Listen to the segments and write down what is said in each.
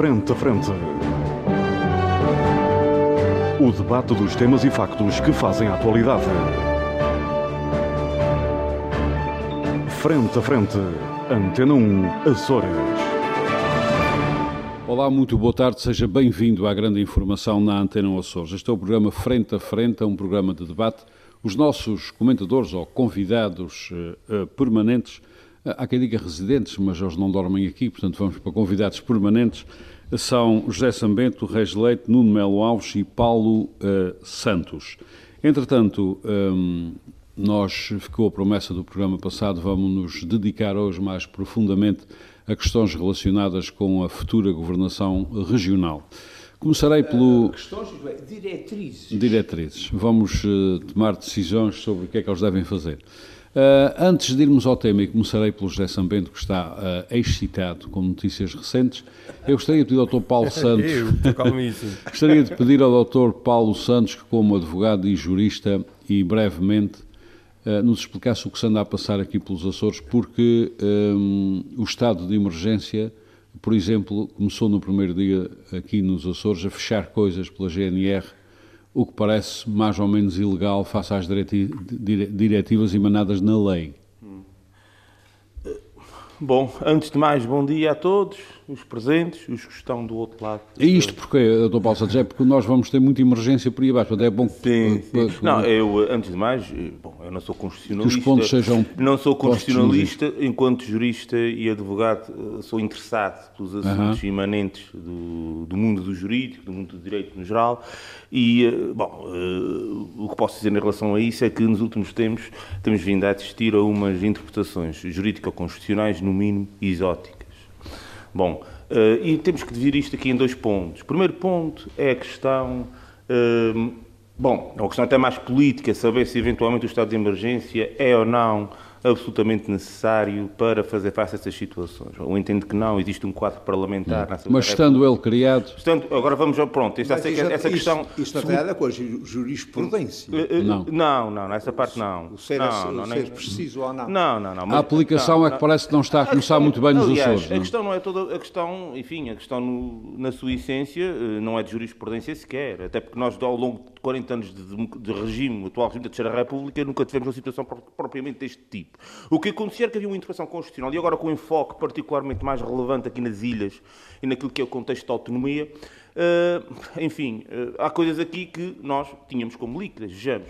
Frente a Frente. O debate dos temas e factos que fazem a atualidade. Frente a Frente. Antena 1, Açores. Olá, muito boa tarde, seja bem-vindo à grande informação na Antena Açores. Este é o programa Frente a Frente, é um programa de debate. Os nossos comentadores ou convidados uh, permanentes há quem diga residentes, mas eles não dormem aqui, portanto vamos para convidados permanentes, são José Sambento, Reis Leite, Nuno Melo Alves e Paulo uh, Santos. Entretanto, um, nós, ficou a promessa do programa passado, vamos nos dedicar hoje mais profundamente a questões relacionadas com a futura governação regional. Começarei pelo. Uh, questões, diretrizes. Diretrizes. Vamos uh, tomar decisões sobre o que é que eles devem fazer. Uh, antes de irmos ao tema, e começarei pelo José Sambento, que está uh, excitado com notícias recentes, eu gostaria de pedir ao Dr. Paulo Santos. eu, gostaria de pedir ao Dr. Paulo Santos, que, como advogado e jurista, e brevemente, uh, nos explicasse o que se anda a passar aqui pelos Açores, porque um, o estado de emergência, por exemplo, começou no primeiro dia aqui nos Açores a fechar coisas pela GNR o que parece mais ou menos ilegal face às diretivas emanadas na lei. Bom, antes de mais, bom dia a todos os presentes, os que estão do outro lado. E isto porque, Dr. Paulo Santos, é porque nós vamos ter muita emergência por aí abaixo, é bom que... Sim, sim. Não, eu, antes de mais, bom, eu não sou constitucionalista. Que os pontos sejam... Não sou constitucionalista, enquanto jurista e advogado, eh, sou interessado pelos assuntos uh -huh. imanentes do, do, mundo do jurídico, do mundo do direito no geral, e, eh, bom, o que posso dizer em relação a isso é que nos últimos tempos temos vindo a assistir a umas interpretações jurídico-constitucionais, no mínimo, exóticas Bom, uh, e temos que dividir isto aqui em dois pontos. O primeiro ponto é a questão. Uh, bom, é uma questão até mais política, saber se eventualmente o estado de emergência é ou não absolutamente necessário para fazer face a essas situações. Eu entendo que não, existe um quadro parlamentar na Mas estando ele criado... Estando, agora vamos ao pronto. Esta, essa, essa questão... Isto não tem nada com a jurisprudência. Eh, eh, não. não, não, nessa parte não. O ser, não, não, ser preciso ou não. Não, não, não. Mas, a aplicação não, é que parece que não está a começar questão, muito bem nos aliás, Açores. A questão não é toda... A questão, enfim, a questão no, na sua essência eh, não é de jurisprudência sequer. Até porque nós, ao longo de 40 anos de, de regime, atual regime da Terceira República, nunca tivemos uma situação propriamente deste tipo. O que acontecia era que havia uma intervenção constitucional, e agora com um enfoque particularmente mais relevante aqui nas ilhas e naquilo que é o contexto da autonomia, uh, enfim, uh, há coisas aqui que nós tínhamos como líquidas, vejamos.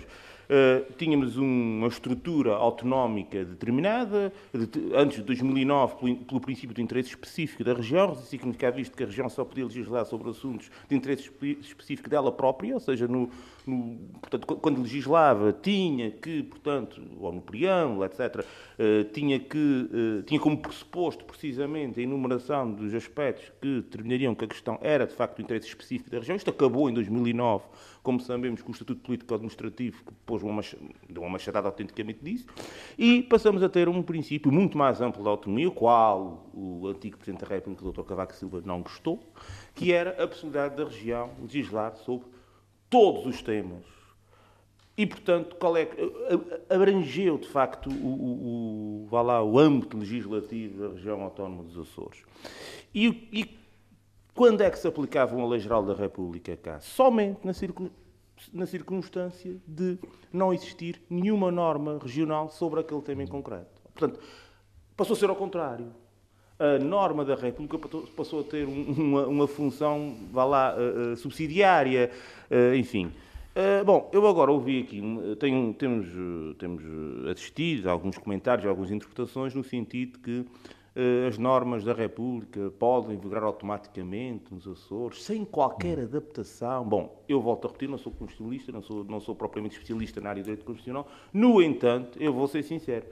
Uh, tínhamos uma estrutura autonómica determinada, de, antes de 2009, pelo, pelo, princípio do interesse específico da região, significava isto que a região só podia legislar sobre assuntos de interesse específico dela própria, ou seja, no, no, portanto, quando legislava, tinha que, portanto, ou no preâmbulo, etc., eh, tinha, que, uh, tinha como pressuposto, precisamente, a enumeração dos aspectos que determinariam que a questão era, de facto, do interesse específico da região. Isto acabou em 2009, como sabemos, com o Estatuto Político-Administrativo, que pôs uma, deu uma machadada autenticamente disso, e passamos a ter um princípio muito mais amplo da autonomia, o qual o antigo Presidente da República, o Dr. Cavaco Silva, não gostou, que era a possibilidade da região legislar sobre todos os temas. E, portanto, qual é, abrangeu, de facto, o, o, o, lá, o âmbito legislativo da região autónoma dos Açores. E, e quando é que se aplicava uma lei geral da República cá? Somente na, circun, na circunstância de não existir nenhuma norma regional sobre aquele tema em concreto. Portanto, passou a ser ao contrário. A norma da República passou a ter uma, uma função, vá lá, uh, uh, subsidiária, uh, enfim. bom, eu agora ouvi aqui, tenho, temos, temos assistido a alguns comentários, a algumas interpretações, no sentido que as normas da República podem vigorar automaticamente nos Açores, sem qualquer adaptação. Bom, eu volto a repetir, não sou constitucionalista, não sou, não sou propriamente especialista na área de direito constitucional. No entanto, eu vou ser sincero,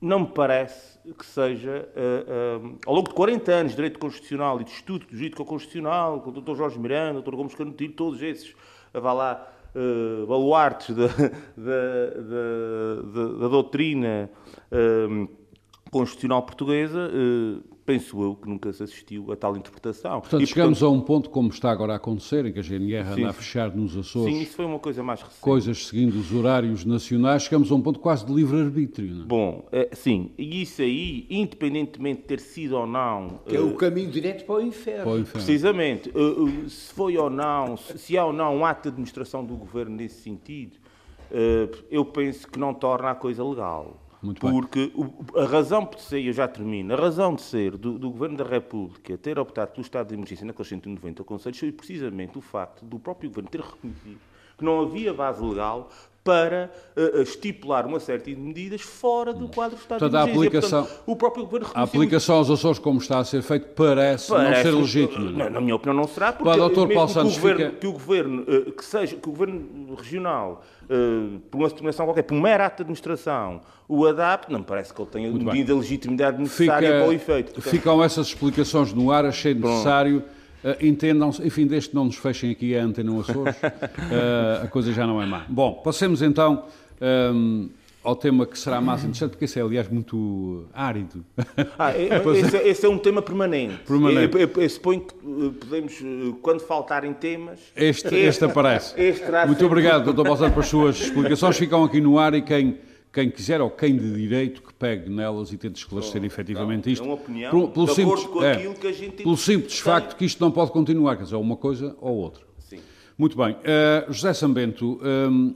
não me parece que seja, uh, uh, ao longo de 40 anos de direito constitucional e de estudo do jurídico constitucional, com o Dr. Jorge Miranda, o Dr. Gomes Canutilho, todos esses, vá lá, uh, baluartes da, da, da, da doutrina Constitucional Portuguesa, eh, penso eu que nunca se assistiu a tal interpretação. Portanto, e, chegamos portanto, a um ponto, como está agora a acontecer, em que a GNR anda a fechar nos Açores. Sim, isso foi uma coisa mais recente. Coisas seguindo os horários nacionais, chegamos a um ponto quase de livre-arbítrio. É? Bom, é, sim, e isso aí, independentemente de ter sido ou não. Que é o caminho direto para o inferno. Para o inferno. Precisamente. Uh, uh, se foi ou não, se há ou não um ato de administração do governo nesse sentido, uh, eu penso que não torna a coisa legal. Muito porque o, a razão de ser, eu já termino, a razão de ser do, do, Governo da República ter optado pelo estado de emergência naqueles 190 conselhos foi precisamente o facto do próprio Governo ter reconhecido que não havia base legal para uh, estipular uma série de medidas fora do quadro do Estado Portanto, de emergência. A aplicação, Portanto, o próprio Governo A aplicação aos Açores, como está a ser feito, parece, parece não ser legítima. Na, na minha opinião, não será, porque Claro, que, o governo, fica... que o Governo, que seja, que o Governo regional, uh, por uma determinação qualquer, por um mero ato de administração, o adapte, não me parece que ele tenha medida de legitimidade necessária fica, para o efeito. Portanto... Ficam essas explicações no ar, achei necessário... Pronto Uh, entendam enfim, desde que não nos fechem aqui a antena Açores, uh, a coisa já não é má. Bom, passemos então um, ao tema que será mais interessante, porque esse é, aliás, muito árido. Ah, é, esse, é, esse, é um tema permanente. permanente. Eu, eu, eu, suponho que podemos, quando faltarem temas... Este, este, este aparece. Este muito obrigado, Dr. Balsano, pelas suas explicações. Ficam aqui no ar e quem quem quiser ou quem de direito que pegue nelas e tente esclarecer oh, efetivamente isto. É uma opinião pelo, pelo de simples, com é, aquilo que a gente Pelo simples tem. facto que isto não pode continuar, quer dizer, uma coisa ou outra. Sim. Muito bem. Uh, José Sambento, um,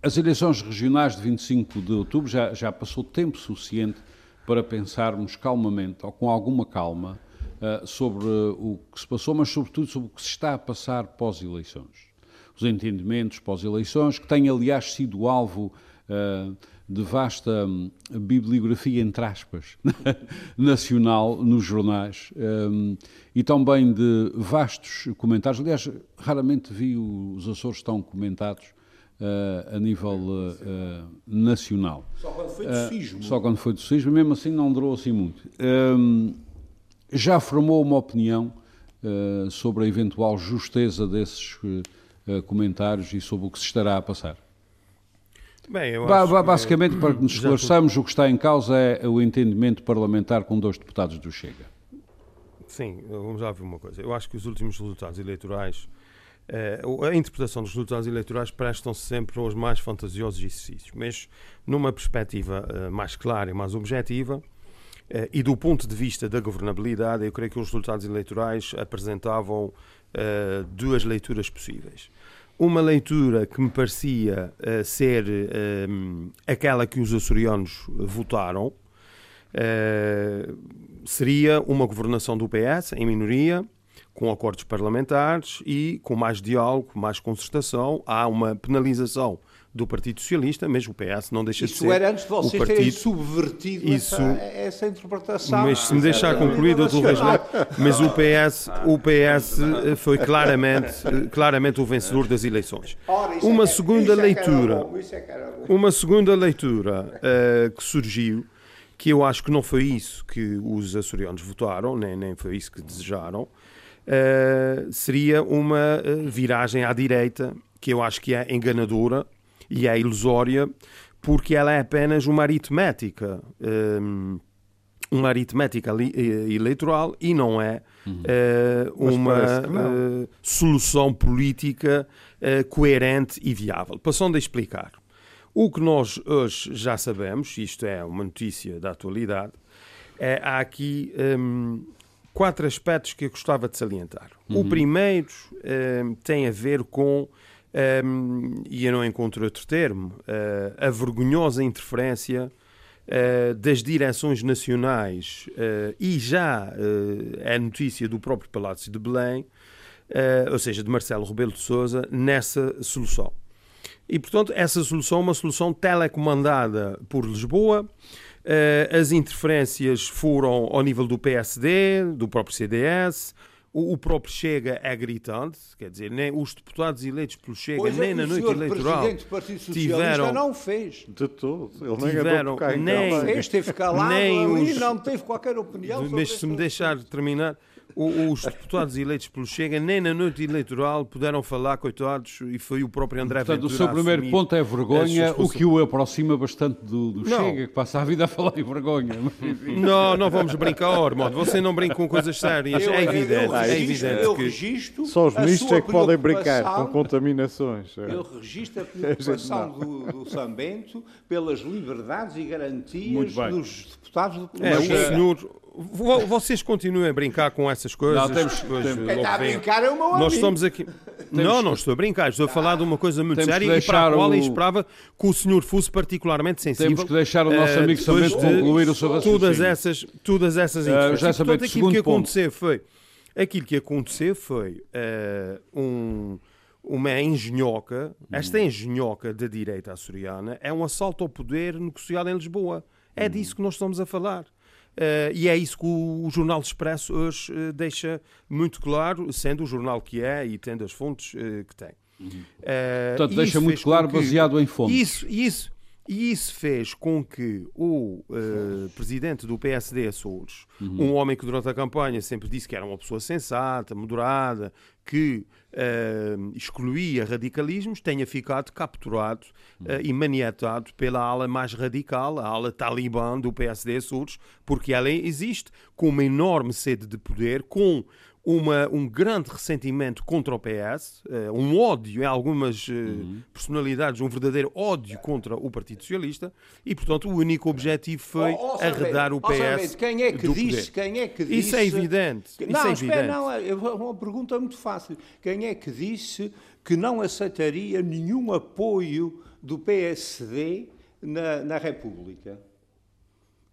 as eleições regionais de 25 de outubro já, já passou tempo suficiente para pensarmos calmamente, ou com alguma calma, uh, sobre o que se passou, mas sobretudo sobre o que se está a passar pós-eleições. Os entendimentos pós-eleições, que têm, aliás, sido alvo uh, de vasta hum, bibliografia, entre aspas, nacional nos jornais um, e também de vastos comentários. Aliás, raramente vi os Açores tão comentados uh, a nível uh, nacional. Só quando foi do sismo. Uh, só quando foi do sismo, mesmo assim não durou assim muito. Um, já formou uma opinião sobre a eventual justeza desses comentários e sobre o que se estará a passar? Bem, ba basicamente, que... para que nos esclareçamos, o que está em causa é o entendimento parlamentar com dois deputados do Chega. Sim, vamos lá ver uma coisa. Eu acho que os últimos resultados eleitorais, eh, a interpretação dos resultados eleitorais prestam-se sempre aos mais fantasiosos exercícios, mas numa perspectiva eh, mais clara e mais objetiva, eh, e do ponto de vista da governabilidade, eu creio que os resultados eleitorais apresentavam duas leituras possíveis uma leitura que me parecia uh, ser uh, aquela que os açorianos votaram uh, seria uma governação do PS em minoria, com acordos parlamentares e com mais diálogo, mais concertação. Há uma penalização do Partido Socialista, mas o PS não deixa Isso de ser. Isso era antes de vocês partido... terem subvertido Isso... essa, essa, interpretação. Mas se me deixar concluir, doutor Reginaldo, mas o PS, o PS eh, foi claramente, claramente o vencedor das eleições. Uma segunda leitura, uma segunda leitura uh, que surgiu, que eu acho que não foi isso que os açorianos votaram, nem, nem foi isso que desejaram, uh, seria uma viragem à direita, que eu acho que é enganadora, e é ilusória porque ela é apenas uma aritmética. Um, uma aritmética eh, eleitoral e não é uhum. uh, uma uh, solução política uh, coerente e viável. Passando a explicar. O que nós hoje já sabemos, isto é uma notícia da atualidade, é, há aqui um, quatro aspectos que eu gostava de salientar. Uhum. O primeiro um, tem a ver com um, e eu não encontro outro termo, uh, a vergonhosa interferência uh, das direções nacionais uh, e já a notícia do próprio Palácio de Belém, ou seja, de Marcelo Rebelo de Sousa, nessa solução. E, portanto, essa solução é uma solução telecomandada por Lisboa. as interferências foram ao nível do PSD, do próprio CDS, o, próprio Chega é gritante, quer dizer, nem os deputados eleitos pelo Chega, pois nem é na noite eleitoral, tiveram não fez de todo. Ele nem tiveram nem fez, teve calado nem os, não teve qualquer opinião. Mas se me deixar terminar, os deputados eleitos pelo Chega nem na noite eleitoral puderam falar, coitados, e foi o próprio André Portanto, Ventura o seu primeiro ponto é vergonha, o que o aproxima bastante do, do Chega, que passa a vida a falar em vergonha. Não, não vamos brincar, Ormond. Você não brinca com coisas sérias, é evidente. Eu, é evidente eu que... registro Só os ministros é que podem brincar com contaminações. Eu registro a preocupação do, do Sambento pelas liberdades e garantias dos deputados do É, o senhor vocês continuem a brincar com essas coisas. Não, temos, depois, temos. Quem está a brincar é o meu amigo. Nós estamos aqui. Temos, não, não estou a brincar. Estou a falar de uma coisa muito séria e para a qual o... eu esperava que o senhor fosse particularmente sensível. Temos que deixar o nosso amigo uh, Samento concluir o seu raciocínio. Todas essas, todas essas uh, já Portanto, aquilo que aconteceu foi... Aquilo que aconteceu foi uh, um uma engenhoca, esta engenhoca da direita açoriana é um assalto ao poder negociado em Lisboa. É disso que nós estamos a falar. Uh, e é isso que o, o Jornal Expresso hoje uh, deixa muito claro, sendo o jornal que é e tendo as fontes uh, que tem. Uhum. Portanto, deixa muito claro, que, baseado em fontes. Isso, isso, e isso fez com que o presidente do PSD Açores, uhum. um homem que durante a campanha sempre disse que era uma pessoa sensata, moderada, que uh, excluía radicalismos, tenha ficado capturado uh, e maniatado pela ala mais radical, a ala talibã do PSD Açores, porque ela existe com uma enorme sede de poder, com uma, um grande ressentimento contra o PS, eh, um ódio em algumas uh, uhum. personalidades, um verdadeiro ódio contra o Partido Socialista, e portanto o único objetivo foi oh, oh, arredar o PS. Oh, quem é que disse? Quem é que disse? Isso é evidente. Não, é espera, não, é uma pergunta muito fácil. Quem é que disse que não aceitaria nenhum apoio do PSD na, na República?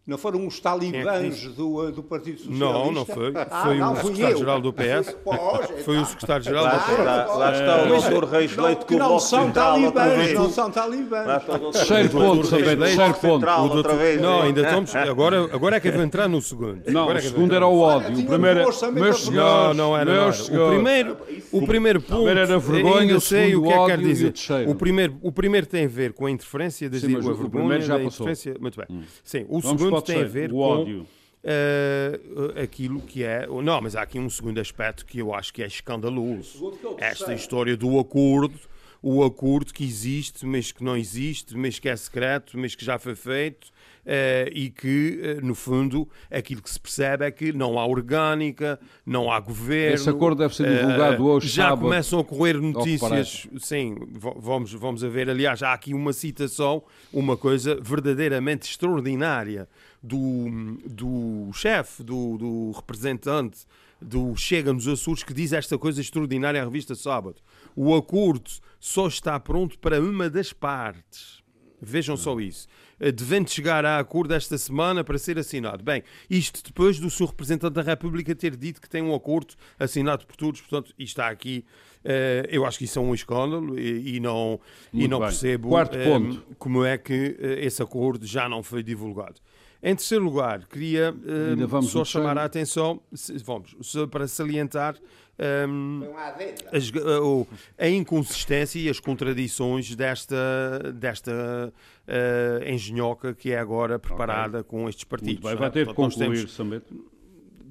Não foram os talibãs é do, eh, do Partido Socialista? Não, não foi. Ah, foi não, o secretário-geral do PS. foi o secretário-geral do PS. Lá, lá está o doutor Reis Leite que não são talibãs, não são talibãs. Terceiro ponto, terceiro ponto. Não, ainda estamos... Agora, agora é que eu vou entrar no segundo. Não, o segundo era o ódio. O primeiro... Não, não era. O primeiro, o primeiro ponto... era vergonha, eu sei o que é que quer dizer. O primeiro, o primeiro tem a ver com a interferência das ideias. O primeiro já passou. Muito bem. Sim, o segundo tem a ver com ódio. Uh, aquilo que é. Não, mas há aqui um segundo aspecto que eu acho que é escandaloso. Esta história do acordo, o acordo que existe, mas que não existe, mas que é secreto, mas que já foi feito. Uh, e que, uh, no fundo, aquilo que se percebe é que não há orgânica, não há governo. Esse acordo deve ser divulgado hoje, Já sábado, começam a correr notícias, sim, vamos, vamos a ver. Aliás, há aqui uma citação, uma coisa verdadeiramente extraordinária do, do chefe, do, do representante do Chega nos Açores, que diz esta coisa extraordinária à revista Sábado. O acordo só está pronto para uma das partes. Vejam só isso. Eh, devendo chegar a acordo esta semana para ser assinado. Bem, isto depois do seu representante da República ter dito que tem um acordo assinado por todos, portanto, isto está aqui. Uh, eu acho que isso é um escândalo e, não, e não percebo uh, como é que esse acordo já não foi divulgado. Em terceiro lugar, queria uh, só chamar a atenção, vamos, para salientar um, as, uh, a inconsistência e as contradições desta, desta uh, engenhoca que é agora preparada okay. com estes partidos. Bem, vai ter que concluir, temos,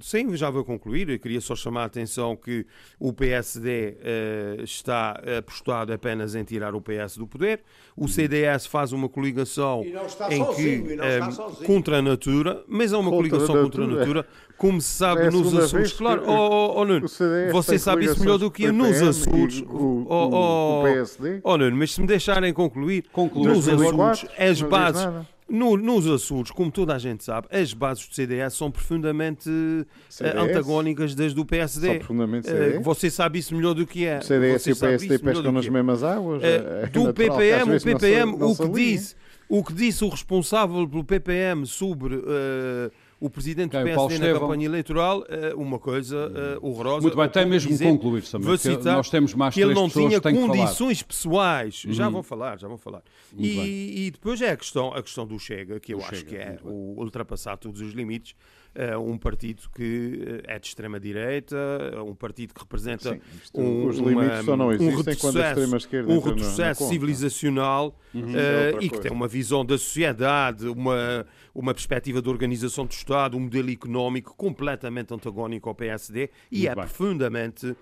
sim, já vou concluir. Eu queria só chamar a atenção que o PSD uh, eh, está apostado apenas em tirar o PS do poder. O uhum. CDS faz uma coligação em sozinho, que um, contra a natura, mas é uma contra coligação contra a natura, como se sabe é nos Açores. Claro, oh, oh, oh, Nuno, você sabe isso melhor do que eu. Nos Açores, o, oh, oh, o PSD. Oh, Nuno, mas se me deixarem concluir, concluir nos Açores, as bases no, nos Açores, como toda a gente sabe, as bases do CDS são profundamente eh, CDS? antagónicas das do PSD. São profundamente CDS? Eh, você sabe isso melhor do que é. O CDS Você e o PSD pescam nas mesmas águas? Uh, do natural, PPM, o PPM, não se, não o que disse, o que disse o responsável pelo PPM sobre uh, o presidente do PSD na campanha eleitoral, uma coisa horrorosa. Muito bem, tem mesmo dizer, concluir também. Citar, nós temos mais que ele não tinha condições pessoais. Uhum. Já vão falar, já vão falar. E, e, depois é a questão, a questão do Chega, que eu acho Chega, que é ultrapassar todos os limites. Um partido que é de extrema-direita, um partido que representa Sim, um, os limites só não existem um retrocesso, um retrocesso civilizacional uhum. uh, e que tem uma visão da sociedade, uma, uma perspectiva de organização do Estado, um modelo económico completamente antagónico ao PSD e muito é bem. profundamente uh,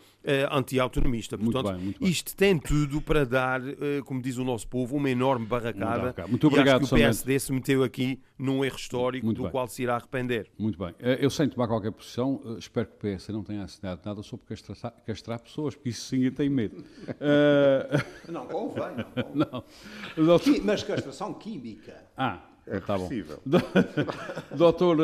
anti-autonomista. Portanto, muito bem, muito bem. isto tem tudo para dar, uh, como diz o nosso povo, uma enorme barracada. Muito obrigado, e acho que o PSD se meteu aqui num erro histórico do qual se irá arrepender. Muito bem. Eu sem tomar qualquer posição, espero que o PSD não tenha assinado nada sobre castrar, castrar pessoas, porque isso sim tem medo. não, convém, não. não. Mas castração química. Ah, é tá possível. Doutor uh,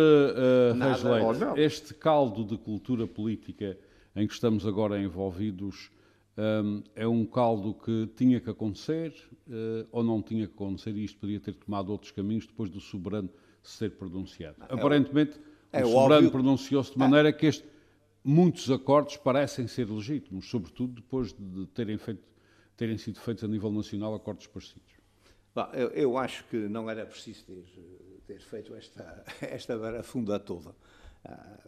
uh este caldo de cultura política em que estamos agora envolvidos um, é um caldo que tinha que acontecer uh, ou não tinha que acontecer e isto podia ter tomado outros caminhos depois do soberano ser pronunciado. É Aparentemente, é o soberano pronunciou-se de maneira é. que este, muitos acordos parecem ser legítimos, sobretudo depois de terem, feito, terem sido feitos a nível nacional acordos parecidos. Bom, eu, eu, acho que não era preciso ter, ter feito esta, esta barafunda toda. Ah,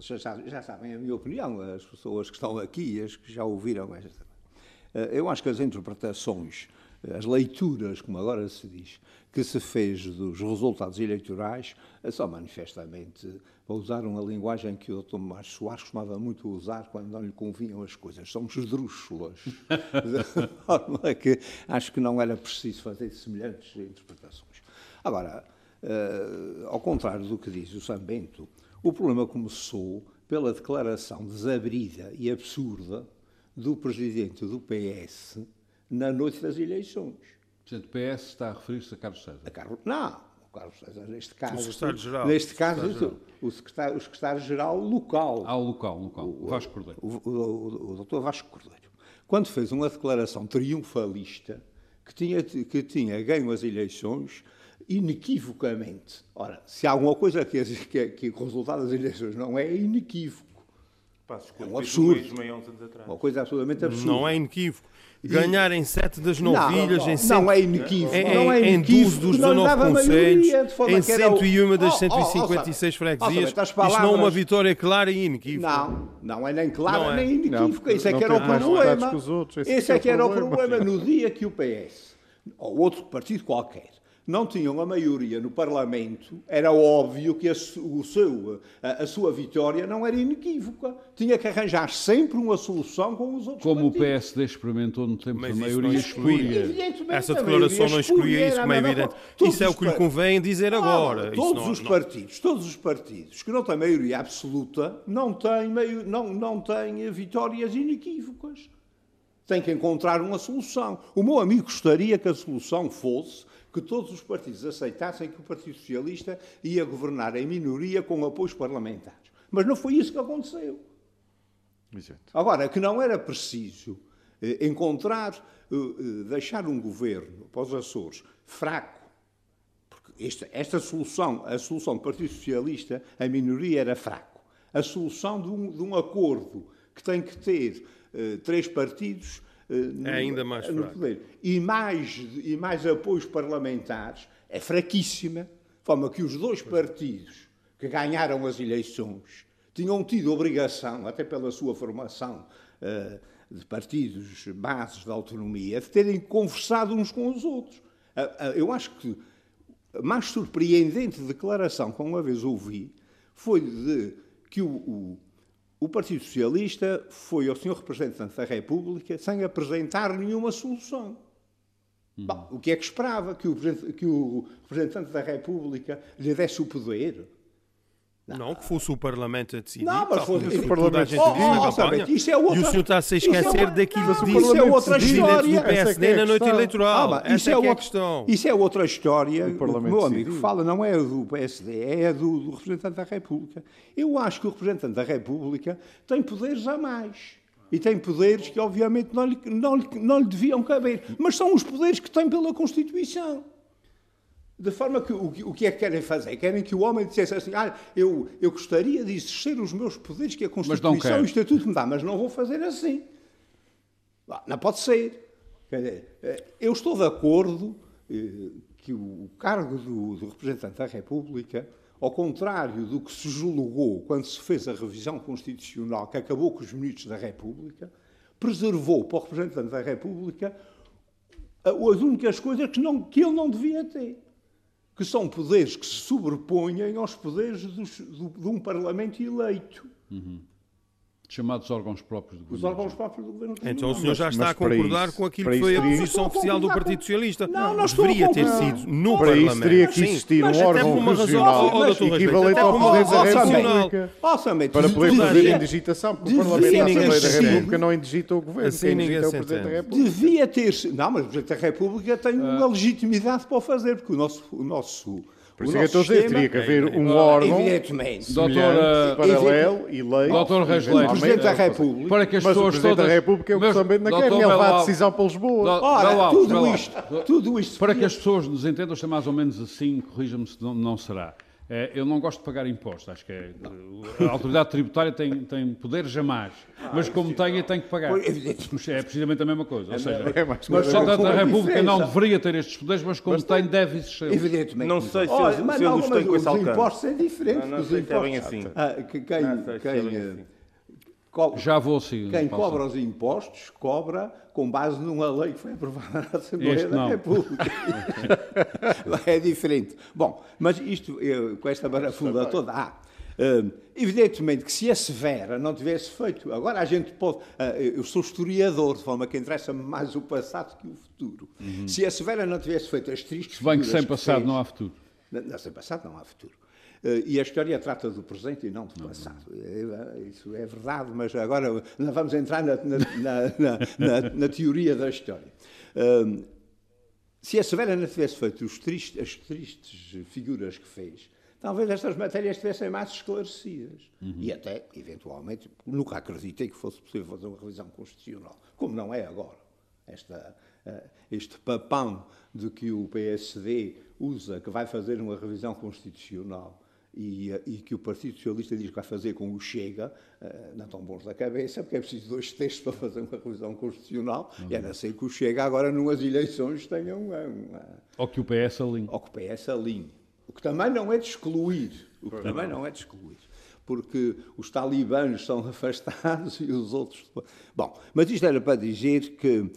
já, já, sabem a minha opinião, as pessoas que estão aqui e as que já ouviram esta. Ah, eu acho que as interpretações, as leituras, como agora se diz, que se fez dos resultados eleitorais são manifestamente, para usar uma linguagem que o. Márcio Soares costumava muito usar quando não lhe convinham as coisas, são esdrúxulas. é que acho que não era preciso fazer semelhantes interpretações. Agora, uh, ao contrário do que diz o Sambento, o problema começou pela declaração desabrida e absurda do presidente do PS na noite das eleições. Portanto, o PS está a referir-se a Carlos César. A Carlos, não, o Carlos César, neste caso. O secretário-geral. Neste caso, o secretário-geral secretário local. Ah, o local, local. O, Vasco Cordeiro. O, o, o, o doutor Vasco Cordeiro. Quando fez uma declaração triunfalista que tinha, que tinha ganho as eleições inequivocamente. Ora, se há alguma coisa que, que, que o resultado das eleições não é, é inequívoco. É um absurdo. Uma coisa absolutamente absurda. Não é inequívoco ganhar em sete das novilhas, não, em cento, não é inequívoco, em, não é inequívoco, em 12 dos 19 conselhos, em 101 das 156 oh, oh, freguesias, isto não é uma vitória clara e inequívoca. Não, não é nem clara não é. nem inequívoca, isso é que era o problema. Esse é que era o problema no dia que o PS, ou outro partido qualquer, não tinham a maioria no Parlamento, era óbvio que a, o seu, a, a, sua vitória não era inequívoca. Tinha que arranjar sempre uma solução com os outros Como partidos. o PSD experimentou no tempo da maioria excluía. Essa declaração não excluía isso, como é evidente. Isso é o que lhe convém dizer agora. todos não, os não. partidos, todos os partidos que não têm maioria absoluta, não têm, meio, não, não têm vitórias inequívocas. Tem que encontrar uma solução. O meu amigo gostaria que a solução fosse que todos os partidos aceitassem que o Partido Socialista ia governar em minoria com apoios parlamentares. Mas não foi isso que aconteceu. Exato. Agora, que não era preciso eh, encontrar, eh, eh, deixar um governo para os Açores fraco, porque esta, esta solução, a solução do Partido Socialista, a minoria era fraco. A solução de um, de um acordo que tem que ter eh, três partidos é ainda mais no fraco. poder. E mais, e mais apoios parlamentares é fraquíssima, de forma que os dois partidos que ganharam as eleições tinham tido obrigação, até pela sua formação uh, de partidos bases da autonomia, de terem conversado uns com os outros. Uh, eu acho que a mais surpreendente declaração que uma vez ouvi foi de que o, o o Partido Socialista foi ao Sr. Representante da República sem apresentar nenhuma solução. Hum. Bom, o que é que esperava? Que o, que o Representante da República lhe desse o poder? Não, não, que fosse o Parlamento a decidir. Não, mas fosse o Parlamento a decidir oh, oh, isso é outra, E o senhor está-se a é esquecer é daquilo que disse é outra história. do PSD é, é na noite eleitoral. Ah, isso é, é, outra, questão. Isso é outra história. O, o meu amigo decidiu. fala não é do PSD, é do, do representante da República. Eu acho que o representante da República tem poderes a mais. E tem poderes que, obviamente, não lhe, não, lhe, não lhe deviam caber. Mas são os poderes que tem pela Constituição. De forma que o, que é que querem fazer? Querem que o homem dissesse assim: ah, eu, eu gostaria de exercer os meus poderes que a Constituição e o Estatuto me dá, mas não vou fazer assim. Não pode ser. Eh, eu estou de acordo eh, que o cargo do, do representante da República ao contrário do que se julgou quando se fez a revisão constitucional que acabou com os ministros da República, preservou para o representante da República as únicas coisas que, não, que ele não devia ter, que são poderes que se sobrepõem aos poderes dos, do, de um Parlamento eleito. Uhum. Chamados órgãos próprios do governo. Os órgãos próprios do governo. Então o senhor já está a concordar isso, com aquilo que foi a posição oficial do Partido Socialista. Não, não Deveria ter sido no para Parlamento. Isso teria que existir Sim, um órgão regional razão, equivalente ao Presidente da República para poder fazer indigitação, porque o Parlamento da Assembleia da República não indigita o Governo, assim quem é o Presidente da República. Devia ter... Não, mas o Presidente da República tem uma ah. legitimidade para o fazer, porque o nosso... Por isso é que eu estou a dizer, teria que haver um órgão evidentemente, doutora, paralelo e lei. Doutor Reis Leite. Presidente da República. Para que as mas pessoas o Presidente todas... da República é o que também não quer, ele levar a decisão para Lisboa. Ora, tudo isto, tudo isto... Para que as pessoas nos entendam, é mais ou menos assim, corrija-me se não, não será. É, eu não gosto de pagar impostos, acho que é, a autoridade tributária tem, tem poder jamais, mas como tem, tem que pagar. É precisamente a mesma coisa. Ou seja, é mas, Presidente da República não deveria ter estes poderes, mas como mas tem, deve existir. Evidentemente. Não sei se, Olha, eles, se eles têm com esse alcance. Os impostos são diferentes. Não, não sei se é bem assim. Ah, quem, quem, assim. Já vou sim. Quem cobra os impostos cobra com base numa lei que foi aprovada na Assembleia este da não. República. é diferente. Bom, mas isto, eu, com esta barafunda toda, ah, uh, evidentemente que se a Severa não tivesse feito, agora a gente pode, uh, eu sou historiador, de forma que interessa-me mais o passado que o futuro. Uhum. Se a Severa não tivesse feito as tristes Se bem que sem passado fez, não há futuro. Não, sem passado não há futuro. Uh, e a história trata do presente e não do passado. É, isso é verdade, mas agora não vamos entrar na, na, na, na teoria da história. Uh, se a Severa não tivesse feito tristes, as tristes figuras que fez, talvez estas matérias estivessem mais esclarecidas. Uhum. E até, eventualmente, nunca acreditei que fosse possível fazer uma revisão constitucional, como não é agora. Esta, uh, este papão de que o PSD usa, que vai fazer uma revisão constitucional e, e, que o Partido Socialista diz que vai fazer com o Chega, uh, não estão bons da cabeça, porque é preciso dois textos para fazer uma revisão constitucional, uhum. e a não ser que o Chega agora, numas eleições, tenha uma... uma ou que o PS alinhe. Ou que o PS alinhe. O que também não é de excluir. O que também não é de excluir. Porque os talibãs são afastados e os outros... Bom, mas isto era para dizer que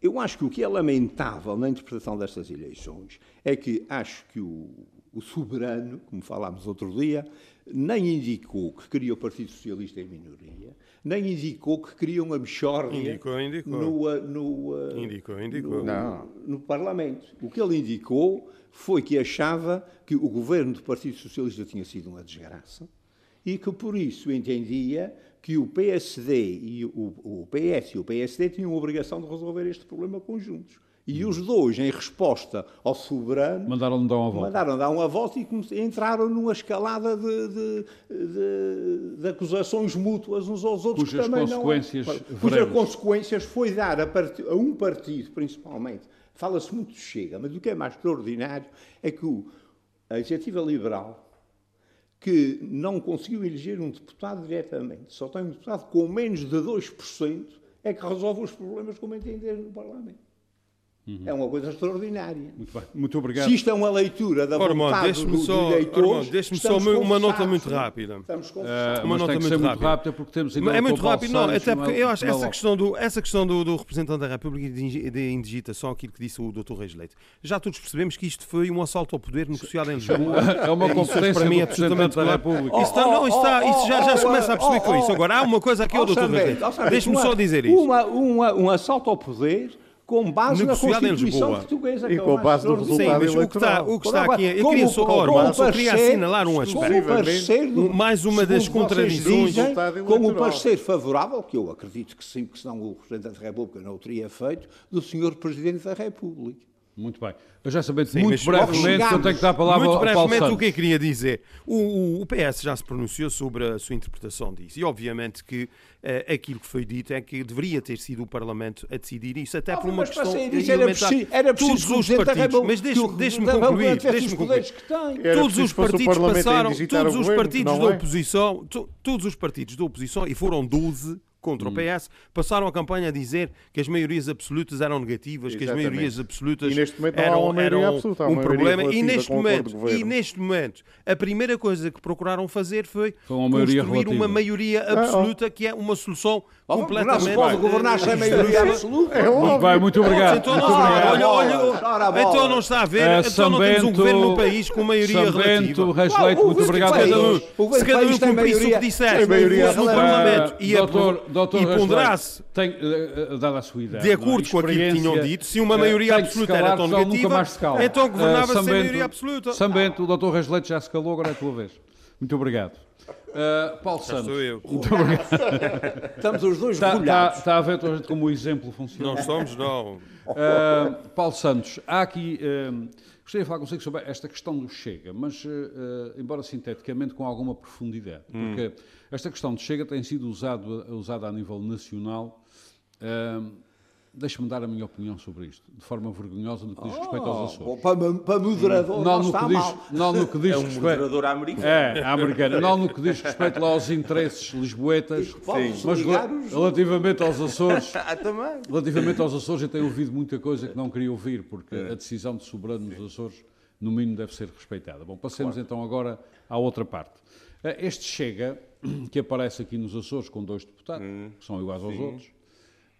eu acho que o que é lamentável na interpretação destas eleições é que acho que o, o soberano, como falámos outro dia, nem indicou que queria o Partido Socialista em minoria, nem indicou que queria uma mexórdia indicou, indicou. No, no, indicou, indicou. No, no, Parlamento. O que ele indicou foi que achava que o governo do Partido Socialista tinha sido uma desgraça e que, por isso, entendia que o PSD e o, o PS e o PSD tinham a obrigação de resolver este problema conjuntos. E os dois, em resposta ao soberano, mandaram dar uma volta. Mandaram dar uma volta e entraram numa escalada de, de, de, de acusações mútuas uns aos outros. Cujas também consequências. Não, cujas consequências foi dar a, part, a um partido, principalmente. Fala-se muito de Chega, mas o que é mais extraordinário é que o, a iniciativa liberal, que não conseguiu eleger um deputado diretamente, só tem um deputado com menos de 2%, é que resolve os problemas como entender no Parlamento. Uhum. É uma coisa extraordinária. Muito bem, muito obrigado. Se isto é uma leitura da vontade deixe-me só, eleitores, deixe-me só uma, uma nota muito rápida. Estamos com uh, uma nota muito, muito rápida. rápida porque temos ainda É muito rápido, não, até porque eu acho essa questão do essa questão do, do representante da República de, de indigitação, aquilo que disse o Dr. Reis Leite. Já todos percebemos que isto foi um assalto ao poder negociado em Lisboa. É uma competência para mim é absolutamente da República. Isso, não, isso, está, isso já, já se começa a perceber com isso. Agora há uma coisa aqui, o Dr. Reis Leite. Deixe-me só dizer isso. Um assalto ao poder com base na Constituição Portuguesa. E com base no resultado Sim, o que está, o que está aqui, eu queria só, Orban, só queria assinalar um aspecto. mais uma das contradições. Como o parecer favorável, que eu acredito que sim, que senão o Presidente da República não o teria feito, do Sr. Presidente da República. Muito bem. Eu já sabendo Sim, muito brevemente que eu tenho que dar a palavra muito ao Paulo brevemente o que eu queria dizer. O, o, PS já se pronunciou sobre a sua interpretação disso e obviamente que uh, aquilo que foi dito é que deveria ter sido o Parlamento a decidir isso, até ah, por uma questão de era preciso, era preciso todos os partidos. Mas deixe-me deixe concluir. Deixe concluir. Todos os partidos passaram, todos os partidos da é? oposição, todos os partidos da oposição, e foram 12, contra hum. o PS, passaram a campanha a dizer que as maiorias absolutas eram negativas, Exatamente. que as maiorias absolutas eram, eram absoluta, um problema. E neste, momento, e neste momento, a primeira coisa que procuraram fazer foi, foi uma construir relativa. uma maioria absoluta, ah, oh. que é uma solução oh, completamente... Não se pode governar sem maioria absoluta. É muito bem, muito obrigado. Então, muito obrigado. Olha, olha, então não está a ver, uh, então não temos um governo no país com maioria São relativa. Bento, Leite, muito obrigado. Se cada um cumprisse o que disseste no Parlamento e ponderasse, dada a sua ideia, de acordo com aquilo que tinham dito, se uma maioria absoluta era tão negativa, então governava-se sem maioria absoluta. Sambento, o doutor Reis Leite já se calou, agora é a tua vez. Muito obrigado. Uh, Paulo Santos. Sou eu. Muito obrigado. Estamos os dois está, está, está a ver como o exemplo funciona. Não somos, não. Uh, Paulo Santos, há aqui. Uh, gostaria de falar consigo sobre esta questão do Chega, mas, embora sinteticamente, com alguma profundidade. Hum. Porque esta questão do Chega tem sido usado, usada a nível nacional Deixa-me dar a minha opinião sobre isto, de forma vergonhosa no que diz respeito aos oh, Açores. Para, para moderador, não, não no que diz, mal. Não no que diz é um respeito, moderador americano. É, americano. Não no que diz respeito lá aos interesses lisboetas, mas relativamente aos Açores, ah, também. relativamente aos Açores, eu tenho ouvido muita coisa que não queria ouvir, porque a decisão de soberano nos Açores, no mínimo, deve ser respeitada. Bom, passemos claro. então agora à outra parte. Eh, este Chega, que aparece aqui nos Açores com dois deputados, hum, que são iguais aos sim. outros,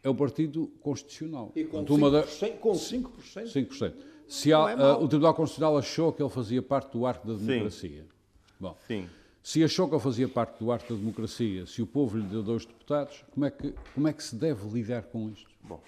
é o Partido Constitucional. E com, 5%, da... com 5%? 5%. Se há, é uh, o Tribunal Constitucional achou que ele fazia parte do arco da democracia. Sim. Bom, Sim. se achou que ele fazia parte do arco da democracia, se o povo lhe deu dois deputados, como é que, como é que se deve lidar com isto? Bom,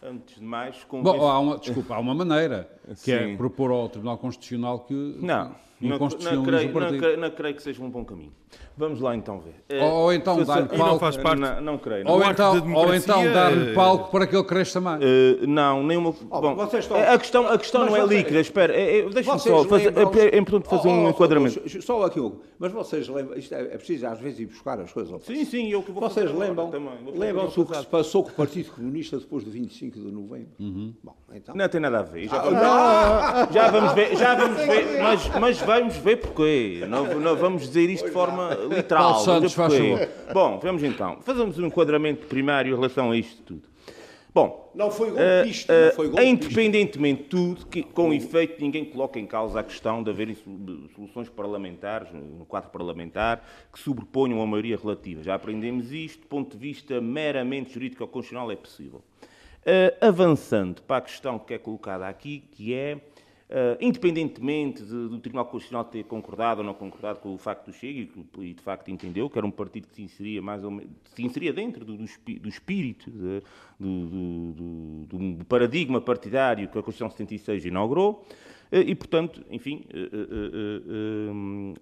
Antes de mais, Bom, há uma, desculpa, há uma maneira, que é Sim. é propor ao Tribunal Constitucional que não, não, não, creio, não, creio, não creio que seja um bom caminho. Vamos lá então ver. Ou, ou então dar-lhe palco. Não faz parte. Não, não creio. Ou, então, ou então dar-lhe palco para que ele cresça mais. Uh, não, nenhuma. Oh, bom, estão... a questão, a questão não é líquida. Espera, é, é, deixa-me só. Fazer, é, é importante fazer oh, um oh, enquadramento. Só aqui, Hugo. Mas vocês lembram. Isto é, é preciso às vezes ir buscar as coisas. Sim, sim, eu que vou Vocês lembram, lembram-se o que se passou com o Partido Comunista depois do 25 de novembro? Uhum. Bom, então... Não tem nada a ver. Já, ah, já vamos ver, já vamos ver, mas, mas vamos ver porquê. Não, não vamos dizer isto de forma literal. Paulo Santos, faz favor. Bom, vamos então. Fazemos um enquadramento primário em relação a isto tudo. Bom, não foi golpista, uh, uh, não foi golpista. Independentemente de tudo, que, com efeito, ninguém coloca em causa a questão de haver soluções parlamentares, no quadro parlamentar, que sobreponham a maioria relativa. Já aprendemos isto, do ponto de vista meramente jurídico ou constitucional, é possível. Uh, avançando para a questão que é colocada aqui, que é Uh, independentemente de, do Tribunal Constitucional ter concordado ou não concordado com o facto do Chega, e, de facto entendeu que era um partido que se inseria, mais ou menos, se inseria dentro do, do, do espírito, de, do, do, paradigma partidário que a Constituição 76 inaugurou, uh, e portanto, enfim, uh,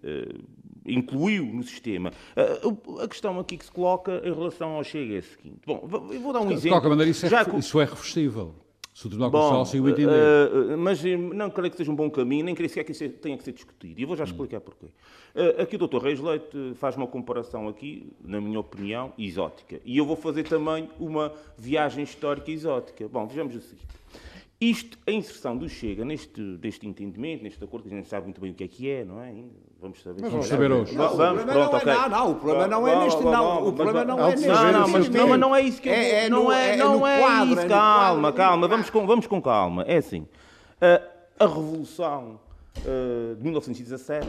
incluiu no sistema. a questão aqui que se coloca em relação ao Chega é a seguinte. Bom, eu vou dar um exemplo. De qualquer maneira, isso é, Já, isso é refrestível. Se o Tribunal Constitucional o entender. Uh, mas não creio que seja um bom caminho, nem creio sequer que isso tenha que ser discutido. E eu vou já hum. explicar porquê. Uh, aqui o Dr. Reis Leite faz uma comparação aqui, na minha opinião, exótica. E eu vou fazer também uma viagem histórica exótica. Bom, vejamos o seguinte. Isto, a inserção do Chega neste, deste entendimento, neste acordo, que a gente sabe muito bem o que é que é, não é? Vamos saber. Mas vamos saber hoje. Não, vamos, pronto, não, ok. não, não, o problema não é neste, não, o problema não é neste. Não, não, mas não, mas não é isso que eu é, é não é, não é, quadro, isso, calma, calma, vamos com, vamos com calma. É assim, a, a revolução uh, de 1917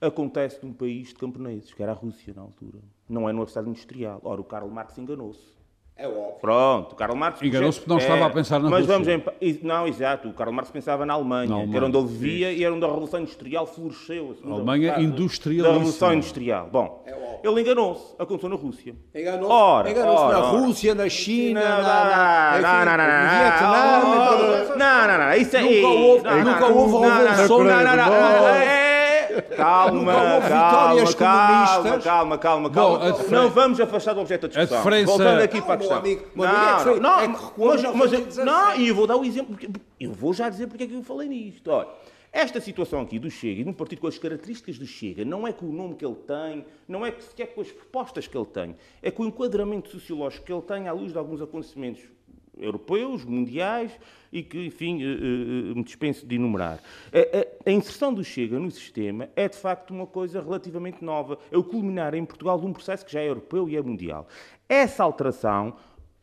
acontece num país de camponeses, que era a Rússia na altura. Não é no Estado Industrial. Ora, o Karl Marx enganou-se. É óbvio. Pronto, o Karl Marx... Enganou-se porque não é, estava a pensar na mas Rússia. Vamos em, não, exato. O Karl Marx pensava na Alemanha, na Alemanha. que era onde ele vivia Isso. e era onde a Revolução Industrial floresceu. A Alemanha industrial. Da Revolução Industrial. Bom, é ele enganou-se. Aconteceu na Rússia. Enganou-se enganou na Rússia, na China, na, na, na, no Vietnã... Não, não, não. Isso é... Nunca houve, nunca houve revolução. Não, não, não. Calma, calma, calma, calma, calma, calma. Não vamos afastar do objeto da discussão. Voltando aqui para a questão. Não, não, mas não, e eu vou dar o exemplo, eu vou já dizer porque é que eu falei nisto. Olha, esta situação aqui do Chega, e de um partido com as características do Chega, não é com o nome que ele tem, não é sequer com as propostas que ele tem, é com o enquadramento sociológico que ele tem à luz de alguns acontecimentos europeus, mundiais e que, enfim, me dispenso de enumerar. A, inserção do Chega no sistema é, de facto, uma coisa relativamente nova. É o culminar em Portugal de um processo que já é europeu e é mundial. Essa alteração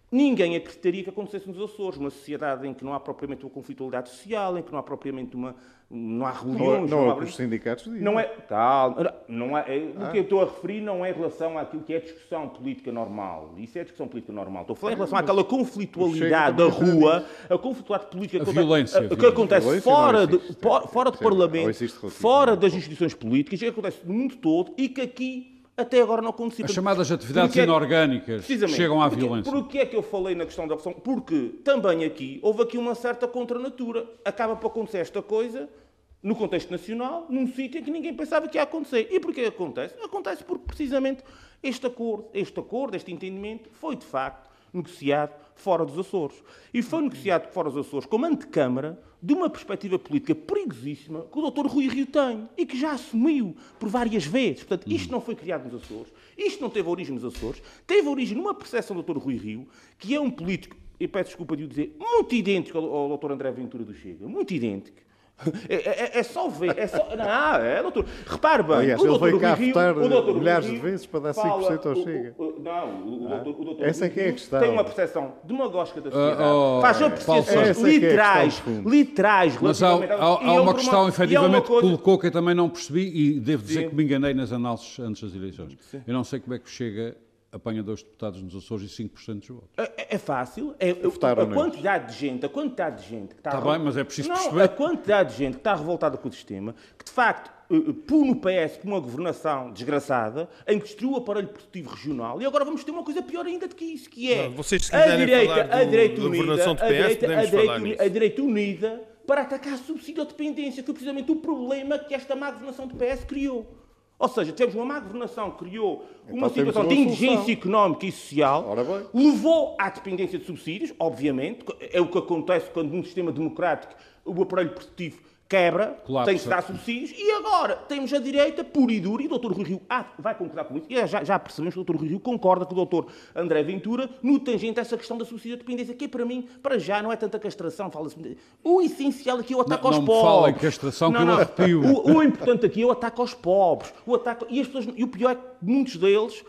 Ninguém acreditaria que acontecesse nos Açores, uma sociedade em que não há propriamente uma conflitualidade social, em que não há propriamente uma. não há religiões. Não, não, há os sindicatos dizem. Não é. Calma. Não é, é, ah. O que eu estou a referir não é em relação àquilo que é discussão política normal. Isso é discussão política normal. Estou a falar em relação àquela conflitualidade da rua, a conflitualidade política a violência, que acontece fora, de, fora do Parlamento, fora das instituições políticas, que acontece no mundo todo e que aqui até agora não aconteceu. As chamadas atividades porque inorgânicas chegam à porque, violência. Porquê é que eu falei na questão da opção? Porque também aqui houve aqui uma certa contranatura. Acaba por acontecer esta coisa no contexto nacional, num sítio em que ninguém pensava que ia acontecer. E porquê acontece? Acontece porque precisamente este acordo, este acordo, este entendimento foi de facto negociado fora dos Açores. E foi negociado fora dos Açores como antecâmara de uma perspectiva política perigosíssima que o Dr. Rui Rio tem e que já assumiu por várias vezes. Portanto, isto não foi criado nos Açores, isto não teve origem nos Açores, teve origem numa percepção do Dr. Rui Rio, que é um político, e peço desculpa de o dizer, muito idêntico ao Dr. André Ventura do Chega, muito idêntico é, é, é, só ver. É só, não, é, doutor. Repare bem. Aliás, ele veio cá votar milhares de vezes para dar 5% ao Chega. O, o, não, o, ah, doutor, o doutor Essa é que é a questão. tem uma percepção demagógica da sociedade. Uh, oh, Faz apreciações literais, é literais. Mas há, há, há uma questão, uma, efetivamente, que colocou que eu também não percebi e devo dizer Sim. que me enganei nas análises antes das eleições. Sim. Eu não sei como é que chega apanha dois deputados nos Açores e 5% dos votos. É, é fácil. É, a, quantidade de gente, a quantidade de gente que está... Está bem, mas é preciso não, perceber... A quantidade de gente que está revoltada com o sistema, que de facto eh, eh, pune o PS por uma governação desgraçada, em que destruiu o aparelho produtivo regional, e agora vamos ter uma coisa pior ainda do que isso, que é não, vocês a direita, do, a direita unida, a direita, a direita, a direita unida para atacar a subsídio à dependência, que foi precisamente o problema que esta má governação do PS criou. Ou seja, tivemos uma má governação que criou então, uma situação de indigência económica e social, levou à dependência de subsídios, obviamente, é o que acontece quando num sistema democrático o aparelho produtivo quebra, Colapsa. tem que dar subsídios, e agora temos a direita pura e dura, e o Dr. Rui Rio ah, vai concordar com isso, e já, já percebemos que o Dr. Rui Rio concorda com o Dr. André Ventura no tangente a essa questão da subsídio de dependência, que para mim, para já, não é tanta castração, fala-se... O essencial aqui é o ataque não, aos não pobres. Não me castração não, que eu arrepio. O, o importante aqui é o ataque aos pobres, o ataque... E, as pessoas, e o pior é que muitos deles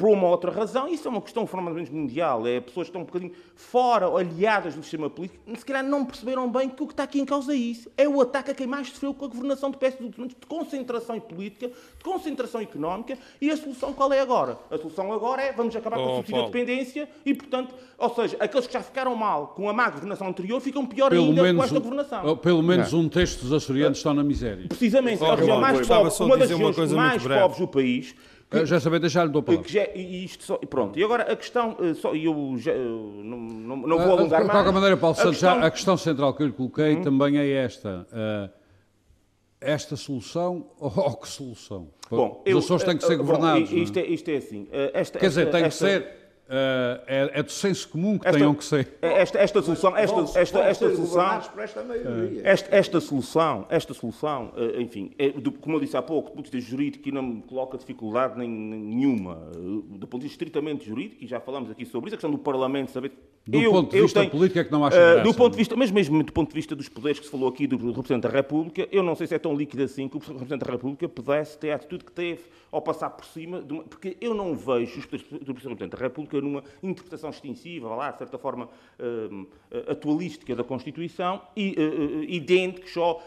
por uma outra razão, isso é uma questão fundamentalmente mundial, é pessoas que estão um bocadinho fora, aliadas do sistema político, se calhar não perceberam bem que o que está aqui em causa é isso. É o ataque a quem mais sofreu com a governação do PS dos últimos anos, de concentração política, de concentração económica, e a solução qual é agora? A solução agora é vamos acabar oh, com a subsídio de dependência e, portanto, ou seja, aqueles que já ficaram mal com a má governação anterior ficam pior pelo ainda com esta governação. Oh, pelo menos não. um terço dos açorianos estão na miséria. Precisamente, oh, a região mais pobre, uma das regiões mais pobres do país, que, já sabia deixar-lhe do palavra. Já, e isto só, pronto. E agora a questão, eh, só, eu já, não, não, não vou alongar mais. De qualquer maneira, Paulo Santos, questão... a questão central que eu lhe coloquei hum. também é esta. Uh, esta solução ou que solução? Bom, Os Açores têm que ser governados. Bom, isto, é, isto é assim. Esta, Quer dizer, tem esta, que ser Uh, é, é, do senso comum que esta, tenham que ser. Esta, esta solução, esta, esta, esta, solução, esta, esta solução, esta solução, uh, enfim, é, do, como eu disse há pouco, do ponto de vista jurídico, não me coloca dificuldade nem, nenhuma. Uh, do ponto de vista estritamente jurídico, e já falamos aqui sobre isso, a questão do Parlamento saber. Do eu, ponto de vista tenho, político é que não acha graça, Do ponto de vista, mas mesmo do ponto de vista dos poderes que se falou aqui do representante da República, eu não sei se é tão líquido assim que o representante da República pudesse ter a atitude que teve ao passar por cima, de uma, porque eu não vejo os poderes do representante da República numa interpretação extensiva, lá, de certa forma uh, atualística da Constituição, e uh, idênticos ou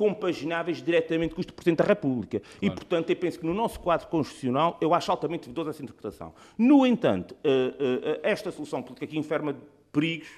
compagináveis diretamente com os do Presidente da República. Claro. E, portanto, eu penso que no nosso quadro constitucional eu acho altamente duvidosa essa interpretação. No entanto, esta solução política aqui enferma perigos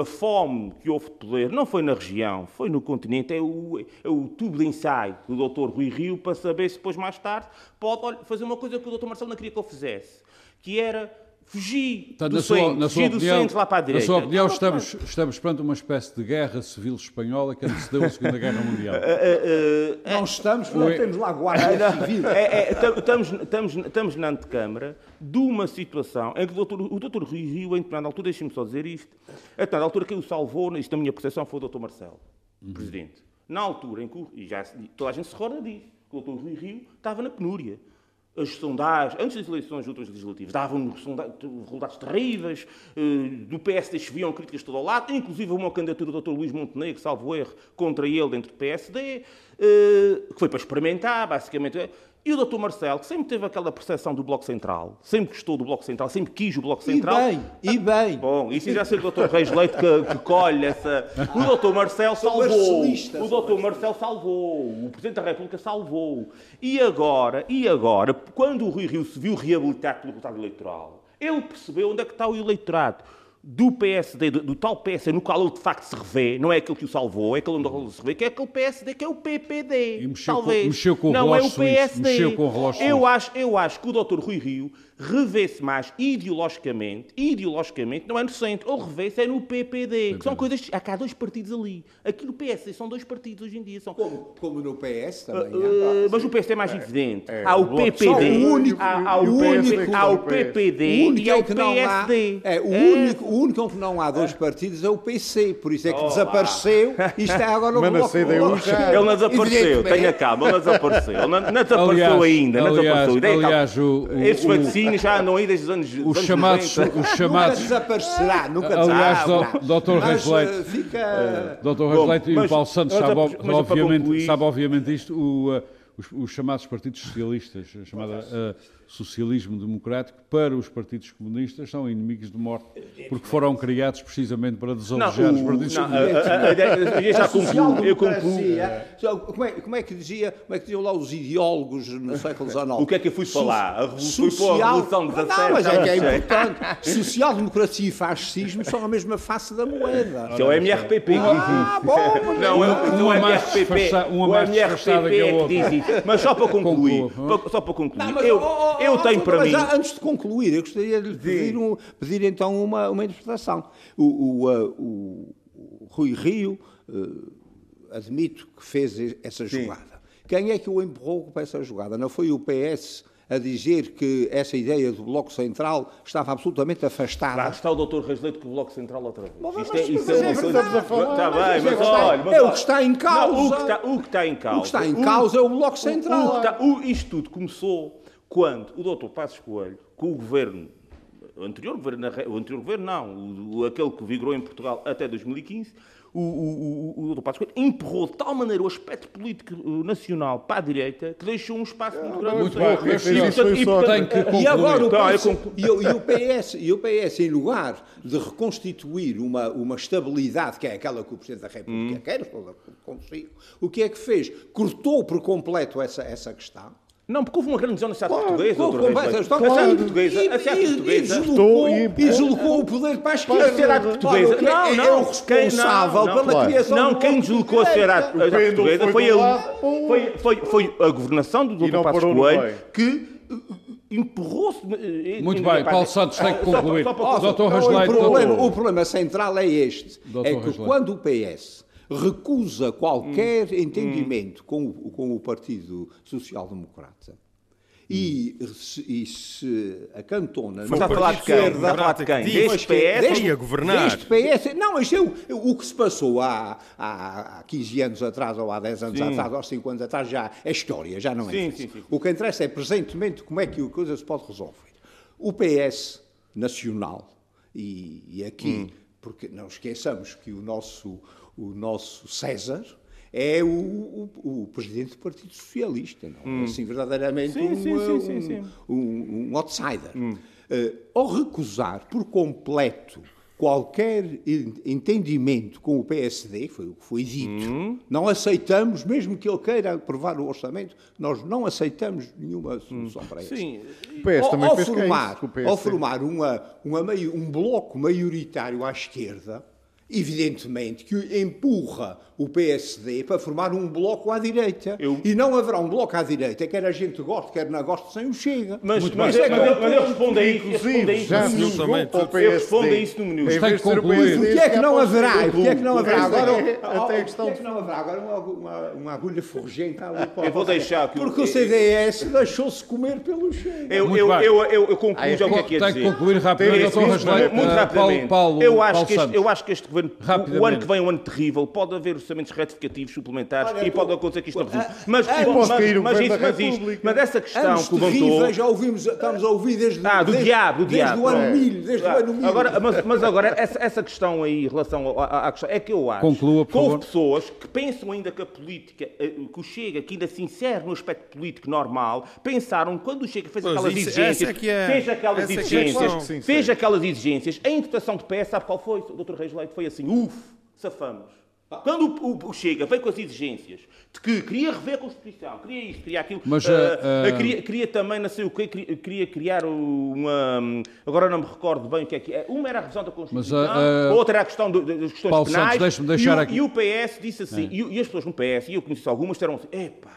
a fome que houve de poder não foi na região, foi no continente, é o, é o tubo de ensaio do Dr. Rui Rio para saber se depois, mais tarde, pode fazer uma coisa que o Dr. Marcelo não queria que eu fizesse, que era Fugi Portanto, do centro, na sua opinião, lá para a direita. Na sua opinião, estamos, estamos perante uma espécie de guerra civil espanhola que antecedeu a Segunda Guerra Mundial. Uh, uh, uh, não estamos, porque não temos lá guarda civil. É, é, estamos, estamos, estamos na antecâmara de uma situação em que o doutor, o Rui Rio, em determinada altura, deixe-me só dizer isto, a determinada altura quem o salvou, isto na minha percepção, foi o doutor Marcelo, uhum. presidente. Na altura em que, e já toda a gente se recorda disso, que o doutor Rui Rio estava na penúria as sondagens, antes das eleições últimas legislativas, davam resultados terríveis, eh, do PSD choviam críticas de todo o lado, inclusive uma candidatura do Dr. Luís Montenegro, salvo erro, contra ele dentro do PSD, eh, que foi para experimentar, basicamente. E o Dr. Marcelo, que sempre teve aquela percepção do Bloco Central, sempre gostou do Bloco Central, sempre quis o Bloco Central. E bem, e bem. Bom, isso já sei o Dr. Reis Leite que, que colhe essa. O Dr. Marcelo salvou. O Dr. Marcelo salvou. O Presidente da República salvou. E agora, e agora, quando o Rui Rio se viu reabilitado pelo resultado eleitoral, ele percebeu onde é que está o eleitorado do PSD, do, do, tal PSD no qual ele de facto se revê, não é aquele que o salvou, é aquele onde ele se revê, que é aquele PSD que é o PPD. E mexeu talvez. Com, mexeu com o não é o PSD. Mexeu com o eu, acho, eu acho que o Dr. Rui Rio revê-se mais ideologicamente, ideologicamente, não é no centro, ou revê-se é no PPD, que são coisas. Há cá dois partidos ali. Aqui no PS são dois partidos hoje em dia. São... Como, como no PS também. Uh, mas o PSD é mais evidente. É, há o PPD, o único, há, há o, único, há o PPD o e há o PSD. é, o, único, o único onde não há dois partidos é o PC, por isso é que oh, desapareceu e está agora no bloco. Ele não desapareceu, tenha calma, ele não desapareceu. Ele não, não desapareceu ainda, não desapareceu. Aliás, o, Estes vaticínios já andam aí desde os anos Os chamados... Os chamados nunca desaparecerá, nunca Aliás, Dr. Reis Leite... Fica... Dr. Reis Leite e o Paulo Santos sabe, obviamente, sabe obviamente isto, o, os, os, chamados partidos socialistas, chamada uh, socialismo democrático, para os partidos comunistas são inimigos de morte, porque foram criados precisamente para desobejar os partidos não, comunistas. Eu já concluo. Eu concluo. Como, é, como é que dizia, como é que diziam lá os ideólogos no século XIX? O que é que eu fui falar? A revolução, Social... a Revolução 17. Não, mas é que é importante. Social-democracia e fascismo são a mesma face da moeda. Que é o MRPP. Ah, bom, não, é o MRPP. O MRPP é que diz isso. Mas só para concluir, só para concluir, não, eu, oh, oh, eu tenho para mas, mim... Antes de concluir, eu gostaria de lhe pedir, um, pedir então uma, uma interpretação. O, o, o, o Rui Rio, uh, admito que fez essa jogada. Sim. Quem é que o empurrou para essa jogada? Não foi o PS a dizer que essa ideia do Bloco Central estava absolutamente afastada. Lá está o doutor Reis Leite com o Bloco Central outra vez. Mas, isto é, isto é uma coisa... Está bem, mas olha... É o que está em causa. Não, o, que está, o que está em causa... O que está em causa é o Bloco Central. O, o está, o, isto tudo começou quando o doutor Passos Coelho, com o governo o anterior governo, o anterior governo não, o, aquele que vigorou em Portugal até 2015, o, o, o, o Dr. Passos Coelho empurrou de tal maneira o aspecto político nacional para a direita que deixou um espaço muito grande. Muito bem, e, e agora o, PS, e, e, o PS, e o PS, em lugar de reconstituir uma, uma estabilidade, que é aquela que o Presidente da República hum. quer, consigo, o que é que fez? Cortou por completo essa, essa questão não, porque houve uma grande na sociedade claro, portuguesa, doutor Reis. A sociedade portuguesa, a sociedade portuguesa... E deslocou o poder para a esquerda. A sociedade portuguesa... Não, não. É o responsável pela criação Não, quem deslocou a sociedade portuguesa foi ele. Foi a governação do doutor Passos Coelho que empurrou-se. Muito bem, Paulo Santos tem que concluir. Doutor Rasleito... O problema central é este. É que quando o PS recusa qualquer hum. entendimento hum. Com, o, com o Partido Social Democrata e, se, e se acantona Mas está a falar de quem? Está a falar de quem? Deste PS? Deste, a governar. Deste PS. Não, isto é o, o que se passou há, há 15 anos atrás, ou há 10 anos sim. atrás, ou há 5 anos atrás, já é história, já não é. Sim, sim, sim, O que interessa é presentemente como é que a coisa se pode resolver. O PS nacional, e, e aqui, hum. porque não esqueçamos que o nosso o nosso César é o, o, o, presidente do Partido Socialista, não é hum. assim verdadeiramente sim, um, sim, sim, um, um, um, outsider. Hum. Uh, ao recusar por completo qualquer entendimento com o PSD, foi o que foi dito, hum. não aceitamos, mesmo que ele queira aprovar o orçamento, nós não aceitamos nenhuma solução hum. para isso. Sim. O PS também ao, fez formar, ao formar uma, uma meio, um bloco maioritário à esquerda, evidentemente que empurra o PSD para formar um bloco à direita. Eu... E não haverá um bloco à direita, quer a gente goste, quer não goste, sem o Chega. Mas, mas, mas, é mas, eu, mas eu respondo a isso, inclusive, já no Eu respondo a isso no minuto. Tem que concluir. O que é que não haverá? O que é que não haverá? Agora, até questão... o que é que não haverá? Agora uma, uma, uma agulha forjenta ali para Eu vou deixar... Porque o CDS deixou-se comer pelo Chega. Eu, eu, eu, eu, concluo já o que é que ia dizer. Tem que concluir rapidamente. Muito rapidamente. Eu acho que este governo, o ano que vem é um ano terrível, pode haver orçamentos retificativos suplementares Olha, e pode acontecer que isto não resulte. Mas, mas, mas, mas, isso, mas, isto, mas essa questão que levantou... já ouvimos, estamos a ouvir desde, ah, do desde, diabo, desde diabo. o ano é. milho, desde é. o ano milho. Agora, mas, mas agora, essa, essa questão aí, em relação à, à questão, é que eu acho Conclua, que houve pessoas que pensam ainda que a política, eh, que o Chega, que ainda se insere no aspecto político normal, pensaram quando o Chega fez pois aquelas isso, exigências, é fez aquelas é exigências, é fez aquelas exigências, a interpretação de pé, sabe qual foi? O Dr. Reis Leite foi assim, uff, safamos. Quando o, o, Chega veio com as exigências de que queria rever a Constituição, queria isto, queria aquilo, Mas, uh, uh, queria, queria, também, não sei o quê, queria, queria, criar uma. Agora não me recordo bem o que é que é. Uma era a revisão da Constituição, Mas, outra era a questão do, das questões Paulo penais. Santos, deixar e, aqui. e o PS disse assim, é. e, e, as pessoas no PS, e eu conheci algumas, disseram assim: epá,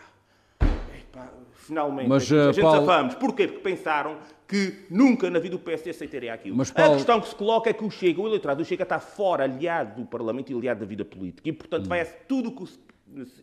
epá finalmente, Mas, a gente Paulo... safamos. Porquê? Porque pensaram que nunca na vida do PSD aceitaria aquilo. Mas, Paulo... A questão que se coloca é que o Chega, o eleitorado do Chega está fora, aliado do Parlamento e aliado da vida política. E, portanto, hum. vai tudo o que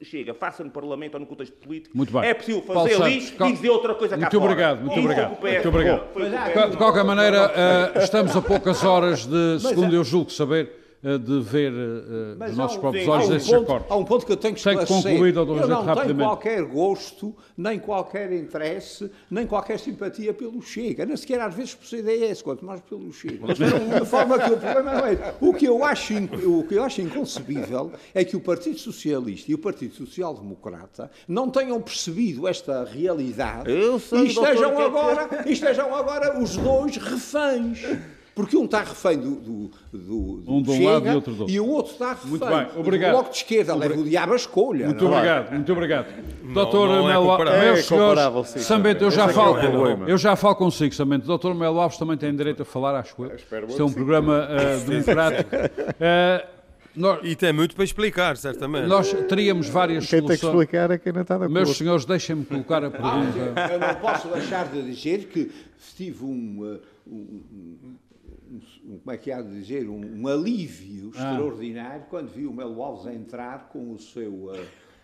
chega, faça no Parlamento ou no contexto político. Muito bem. É possível fazer Paulo ali Santos, e dizer outra coisa muito cá obrigado, fora. Muito obrigado, muito obrigado. De qualquer maneira, uh, estamos a poucas horas de, segundo é... eu julgo saber, de ver uh, os nossos um, próprios olhos um esses acordos. Há um ponto que eu tenho que esclarecer. Tem concluído, eu não tenho qualquer gosto, nem qualquer interesse, nem qualquer simpatia pelo Chega. Nem sequer às vezes por CDS, quanto mais pelo Chega. Mas de forma que o problema não é... O que, eu acho, o que eu acho inconcebível é que o Partido Socialista e o Partido Social Democrata não tenham percebido esta realidade e estejam agora, e estejam agora os dois reféns porque um está refém do, do, do, um do um Chega lado e, outro do e o outro está refém muito bem. Obrigado. do Bloco de Esquerda. Leva o diabo a escolha. Muito não é? obrigado, é? muito obrigado. Doutor Melo Alves, é meus senhores, Sambento, eu já, falo, eu já falo consigo, Sambento. Doutor Melo Alves também tem direito a falar, acho eu. Isto é um programa uh, democrático. Uh, nós, e tem muito para explicar, certamente. Nós teríamos várias quem soluções. Quem tem que explicar é quem não está de acordo. Meus senhores, deixem-me colocar a pergunta. eu não posso deixar de dizer que tive um, um um, como é que há de dizer, um, um alívio ah. extraordinário quando vi o Melo Alves entrar com o seu uh,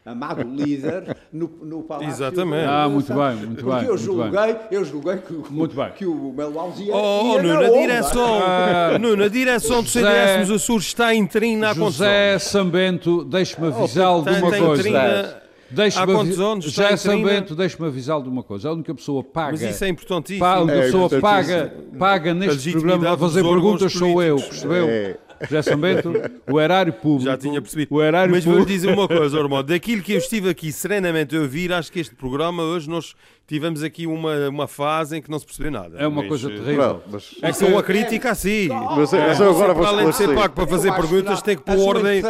amado líder no, no Palácio. Exatamente. Ah, muito bem, muito Porque bem. eu julguei, eu julguei que, muito bem. que o Melo Alves ia, oh, ia oh, na, na direção, ah, no, na direção do CDS nos Açores está interino na José Sambento, deixe-me avisá-lo de uma coisa. Deixa-me Há quantos anos? Já é São Bento, deixe-me avisá-lo de uma coisa. A única pessoa paga. Mas isso é importantíssimo. a única é pessoa paga, paga neste programa a fazer perguntas sou eu, percebeu? É. José São Bento, o erário público. Já tinha percebido. O erário Mas vou-lhe dizer uma coisa, irmão. Daquilo que eu estive aqui serenamente a ouvir, acho que este programa hoje nós tivemos aqui uma, uma fase em que não se percebeu nada. É uma mas, coisa terrível. Não, mas... É que uma crítica assim. Mas, mas eu agora vou Além de ser pago para fazer perguntas, tem que pôr ordem,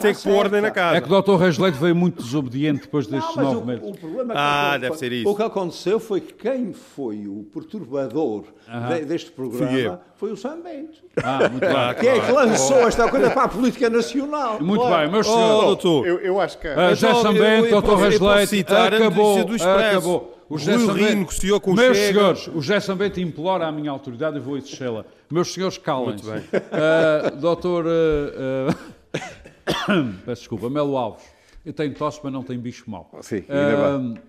tem que pôr ordem na casa. É que o Dr. Reis Leite veio muito desobediente depois destes não, nove meses. O, o problema é ah, deve ser isso. O que aconteceu foi que quem foi o perturbador uh de, deste programa foi o Sam Bento. Ah, muito bem. Quem é que lançou esta coisa para a política nacional? Muito bem, meus senhores. Oh, doutor. Eu, acho que... Uh, José Sambento, Dr. Reis Leite, acabou, acabou. O José Sambento, negociou com Meus Chega. senhores, o José Sambento implora a minha autoridade e vou exercê-la. Meus senhores, calem-se. Uh, doutor... Uh, uh, peço desculpa, Melo Alves. Eu tenho tosse, mas não tenho bicho mau. Sim, ainda bem.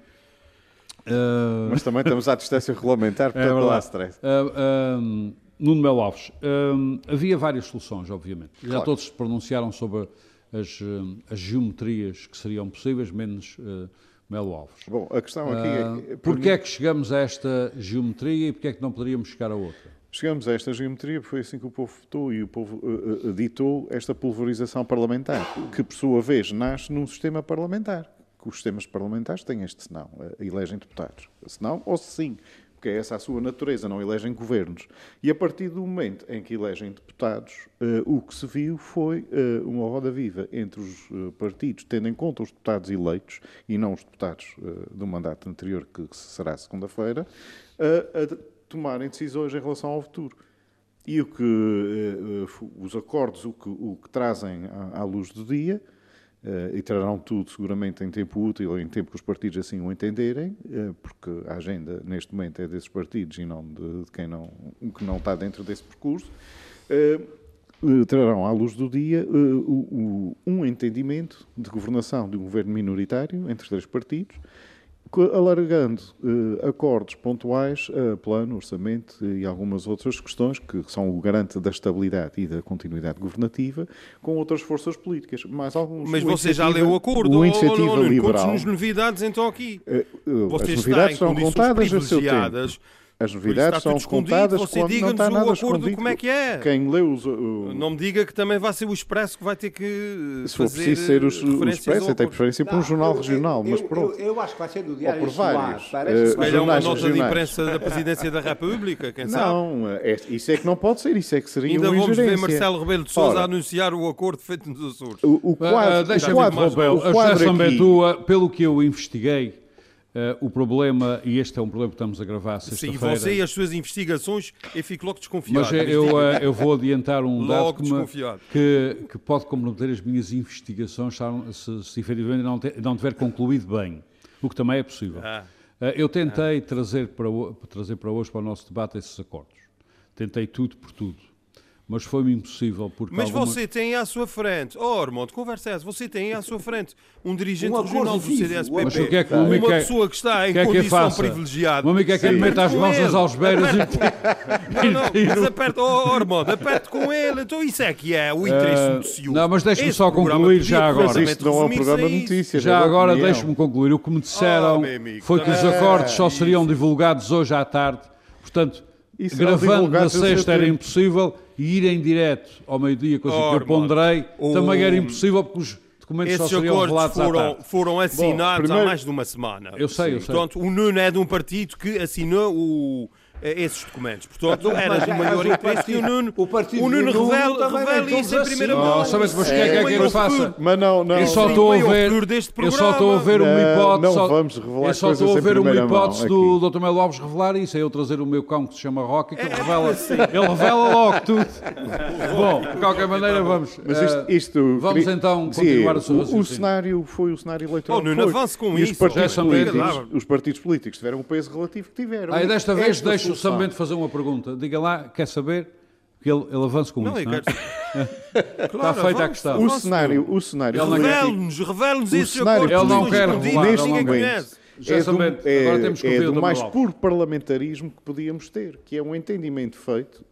Mas também estamos à distância regulamentar, portanto é não há stress. Nuno Melo Alves, havia várias soluções, obviamente. Claro. Já todos se pronunciaram sobre as, as geometrias que seriam possíveis, menos Melo Alves. Bom, a questão aqui é... Uh, porquê é que chegamos a esta geometria e porquê é que não poderíamos chegar a outra? Chegamos a esta geometria porque foi assim que o povo votou e o povo uh, uh, ditou esta pulverização parlamentar, que por sua vez nasce num sistema parlamentar. Que os sistemas parlamentares têm este senão, uh, elegem deputados. Senão ou sim, porque é essa a sua natureza, não elegem governos. E a partir do momento em que elegem deputados, uh, o que se viu foi uh, uma roda viva entre os uh, partidos, tendo em conta os deputados eleitos e não os deputados do mandato anterior, que será segunda-feira, a tomarem decisões em relação ao futuro. E o que os acordos, o que, o que trazem à, à luz do dia, e trarão tudo seguramente em tempo útil, em tempo que os partidos assim o entenderem, uh, porque a agenda neste momento é desses partidos e não de, de quem não, que não está dentro desse percurso. Uh, trarão à luz do dia um entendimento de governação de um governo minoritário entre os três partidos alargando uh, acordos pontuais a plano, orçamento e algumas outras questões que são o garante da estabilidade e da continuidade governativa com outras forças políticas. Mais alguns, Mas você já leu o acordo? O iniciativa oh, oh, liberal. nos novidades então aqui. Uh, uh, as novidades são contadas a seu tempo. As novidades são contadas você quando não está nada escondido. Como é que é? Quem leu os, o... Não me diga que também vai ser o Expresso que vai ter que Se for preciso ser os, o Expresso, eu tenho preferência para um jornal regional, eu, mas pronto. Eu, eu, acho que vai ser do Diário Ou por vários. Parece uh, uma nota regionais. de imprensa da Presidência da República, quem sabe? Não, é, isso é que não pode ser, isso é que seria Ainda uma vamos ver Marcelo Rebelo de Sousa a anunciar o acordo feito nos Açores. O, o quadro, uh, deixa o quadro, o quadro a aqui... pelo que eu investiguei, Uh, o problema, e este é um problema que estamos a gravar sexta-feira... Sim, você e as suas investigações, eu fico logo desconfiado. Mas eu, uh, eu vou adiantar um logo dado que, que, pode comprometer as minhas investigações se, se efetivamente não, te, não tiver concluído bem, o que também é possível. Ah. Uh, eu tentei ah. trazer, para, trazer para hoje, para o nosso debate, esses acordos. Tentei tudo por tudo mas foi-me impossível porque Mas alguma... você tem à sua frente, oh Armando, conversa é essa, você tem à sua frente um dirigente um regional do CDS-PP, mas o que é que uma quer, pessoa que está em que é condição que privilegiada. O amigo quer que ele meta as mãos nas algebeiras e... Não, não, mas aperte, oh Armando, aperte com ele, então isso é que é o interesse uh, do senhor. Não, mas deixe-me só concluir já agora. Mas isto não é um programa de notícias. Já agora deixe-me concluir. O que me disseram oh, foi que os acordos só seriam divulgados hoje à tarde, portanto... Isso gravando na sexta era impossível e ir em direto ao meio-dia, coisa oh, que eu ponderei, o... também era impossível porque os documentos Esses só seriam revelados foram, foram assinados Bom, primeiro... há mais de uma semana. Eu sei, eu sei. Portanto, o Nuno é de um partido que assinou o esses documentos. Portanto, era de maior interesse que o Nuno, o, o Nuno revela, revela isso em primeira mão. Não, sabes, mas o que é que é que ele faça? Mas não, não. Eu só estou a ver, eu só estou a ver uma hipótese. Não vamos revelar Eu só estou a ver uma hipótese do Dr. Melo Alves revelar isso. É eu trazer o meu cão que se chama Rocky, que ele revela, ele revela logo tudo. Bom, de qualquer maneira, vamos. Mas isto, isto vamos então continuar o seu O cenário foi o cenário eleitoral. Oh, Nuno, avance com isso. Os partidos políticos tiveram o peso relativo que tiveram. Aí desta vez deixo o Sambento fazer uma pergunta. Diga lá, quer saber? Que ele, ele avance com não, isso, não é? Quero... Está feita a questão. O cenário, o cenário... Revele-nos, revele-nos esse cenário Ele não quer revelar, neste momento, é do, é, agora temos que é do mais puro parlamentarismo que podíamos ter, que é um entendimento feito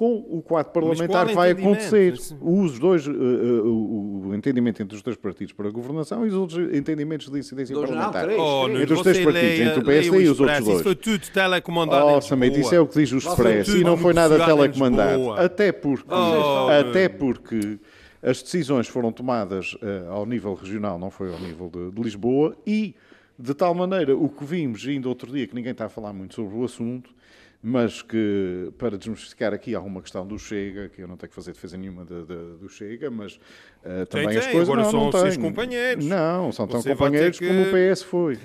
com o quadro parlamentar vai acontecer. Os dois, uh, uh, o entendimento entre os dois partidos para a governação e os outros entendimentos de incidência dois, parlamentar. Não, três, oh, três. Entre os três partidos, leia, entre o PSD e os outros dois. Isso foi tudo telecomandado oh, isso é o que diz o Expresso e não foi nada telecomandado. Até porque, oh, até porque as decisões foram tomadas uh, ao nível regional, não foi ao nível de, de Lisboa e de tal maneira, o que vimos ainda outro dia, que ninguém está a falar muito sobre o assunto, mas que, para desmistificar aqui alguma questão do Chega, que eu não tenho que fazer defesa nenhuma de, de, do Chega, mas uh, também tem, as coisas... Agora não, são não seus companheiros. Não, são tão companheiros que... como o PS foi.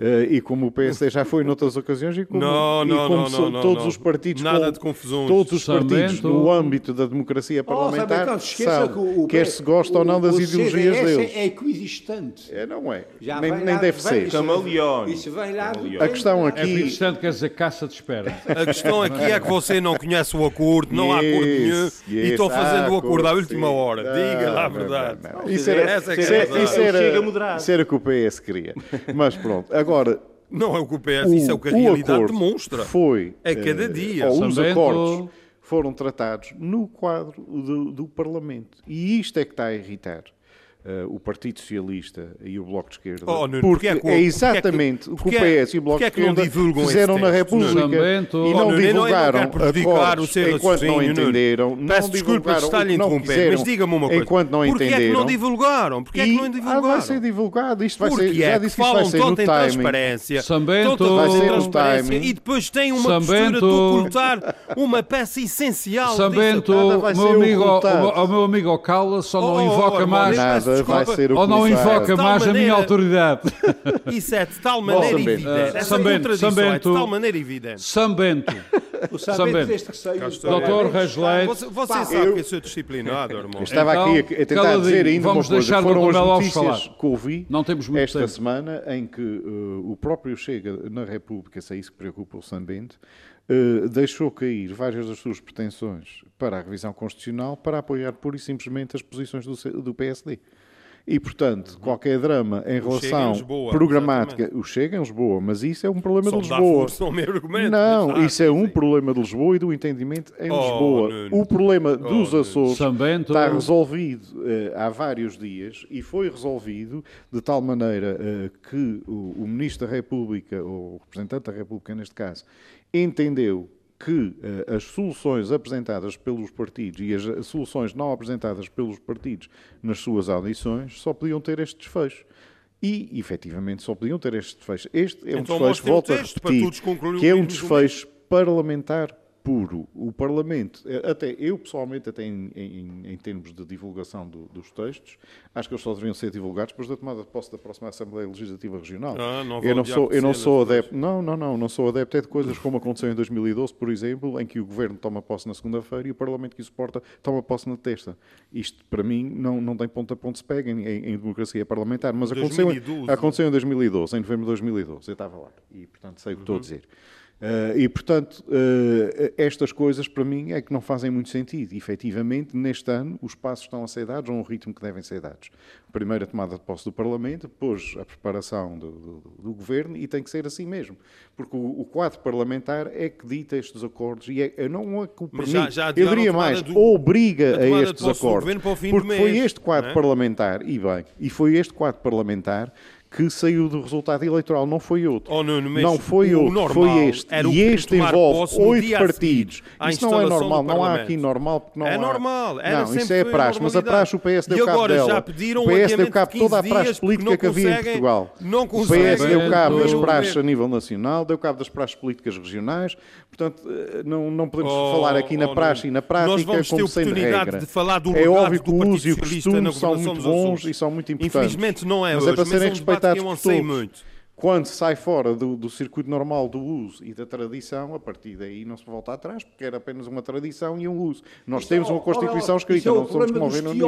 Uh, e como o PSD já foi noutras ocasiões e como, não, não, e como não, não, todos não. os partidos nada com, de confusões. todos os partidos no âmbito da democracia parlamentar oh, sabe, que quer se gosta ou não das o ideologias CDS deles. é equidistante. É, não é. Já nem, nem deve ser. isso. Vem lá a questão aqui equidistante quer dizer caça de espera. A questão aqui é que você não conhece o acordo não há acordo nenhum e estão fazendo o acordo à última hora. Diga lá a verdade. Isso era o que o PS queria. Mas pronto agora não é o que o PS, isso é o que a realidade demonstra. Foi. É cada dia. Ou os acordos foram tratados no quadro do, do Parlamento. E isto é que está a irritar uh, o Partido Socialista e o Bloco de Esquerda. Oh, Nuno, porque, porque é, é exatamente o que o PS e o Bloco de Esquerda fizeram na República e não, oh, divulgaram acordos enquanto não entenderam. Peço desculpa de estar a interromper, mas diga-me uma coisa. Enquanto não entenderam. Porquê é que não divulgaram? Porquê é que não divulgaram? Ah, vai ser divulgado. Isto vai ser, já disse que isto vai ser no timing. transparência, Sambento, vai ser no timing. E depois tem uma postura de ocultar uma peça essencial. Sambento, o meu amigo Ocala só não invoca mais. Nada, vai ser o não invoca mais a minha autoridade. Isso é de tal maneira Bom, evidente. Essa Sambento, Sambento, é de tal maneira evidente. Sambento. O Sambento Doutor Reis Você, você sabe eu, que eu sou disciplinado, irmão. Estava então, aqui a, a tentar dizer ainda vamos uma coisa. Deixar Foram as notícias falar. que ouvi Não temos muito esta tempo. semana em que uh, o próprio Chega na República, se é isso que preocupa o Sambento, Uh, deixou cair várias das suas pretensões para a revisão constitucional para apoiar pura e simplesmente as posições do, do PSD. E, portanto, qualquer drama em O Chega em relação Lisboa, programática. exatamente. O Chega em Lisboa, mas isso é um problema Só de dá Lisboa. força ao meu argumento, Não, exato, isso é um sim. problema de Lisboa e do entendimento em Oh, Lisboa. Nuno. O problema dos Nuno. Açores Bento. está resolvido eh, há vários dias e foi resolvido de tal maneira eh, que o, o Ministro da República, ou o representante da República neste caso, entendeu que eh, as soluções apresentadas pelos partidos e as, as soluções não apresentadas pelos partidos nas suas audições só podiam ter este desfecho. E, efetivamente, só podiam ter este desfecho. Este é um Então desfecho, volto a repetir, que é um desfecho parlamentar puro. O Parlamento, eh, até eu pessoalmente, até em, em- em termos de divulgação do- dos textos, acho que eles só deveriam ser divulgados depois da tomada de posse da próxima Assembleia Legislativa Regional. Ah, não eu não sou, eu não sou adepto, não, não, não, não sou adepto é de coisas como aconteceu em 2012, por exemplo, em que o Governo toma posse na segunda-feira e o Parlamento que o suporta toma posse na terça. Isto, para mim, não, não tem ponto a ponto se pega em, em- em democracia parlamentar, mas aconteceu, em- 2012. aconteceu em 2012, em novembro de 2012, eu estava lá, e portanto sei o que estou a Uhum. dizer. Eh, e, portanto, eh, estas coisas para mim é que não fazem muito sentido. E, efetivamente, neste ano, os passos estão a ser dados a um ritmo que devem ser dados. Primeiro a tomada de posse do Parlamento, depois a preparação do, do- do Governo, e tem que ser assim mesmo. Porque o, o quadro parlamentar é que dita estes acordos e é, não é que o permite. já- já Eu diria mais, do- obriga a a, estes acordos. Porque foi mês, este quadro é? parlamentar, e bem, e foi este quadro parlamentar que saiu do resultado eleitoral, não foi outro. Oh, Nuno, não foi outro, normal foi este. E este envolve oito a partidos. Isso não é normal, não há aqui normal porque não é há. normal, era não, sempre isso é foi praxe, mas a praxe o PS deu E cabo agora dela. já pediram o PS deu cabo de toda a 15 praxe política que havia em Portugal. não o PS deu cabo das praxes a nível nacional, deu cabo das praxes políticas regionais, portanto eh, não, não podemos Oh, falar aqui na oh, praxe e na prática Nós vamos ter como sem oportunidade regra. de falar do é óbvio que do o uso e o costume são muito bons e são muito importantes. Infelizmente não é mas hoje, é para mas serem é um respeitados por todos. muito. Quando sai fora do, do circuito normal do uso e da tradição, a partir daí não se volta atrás, porque era apenas uma tradição e um uso. Nós temos uma Constituição Isso escrita, é o não somos como o Reino Unido.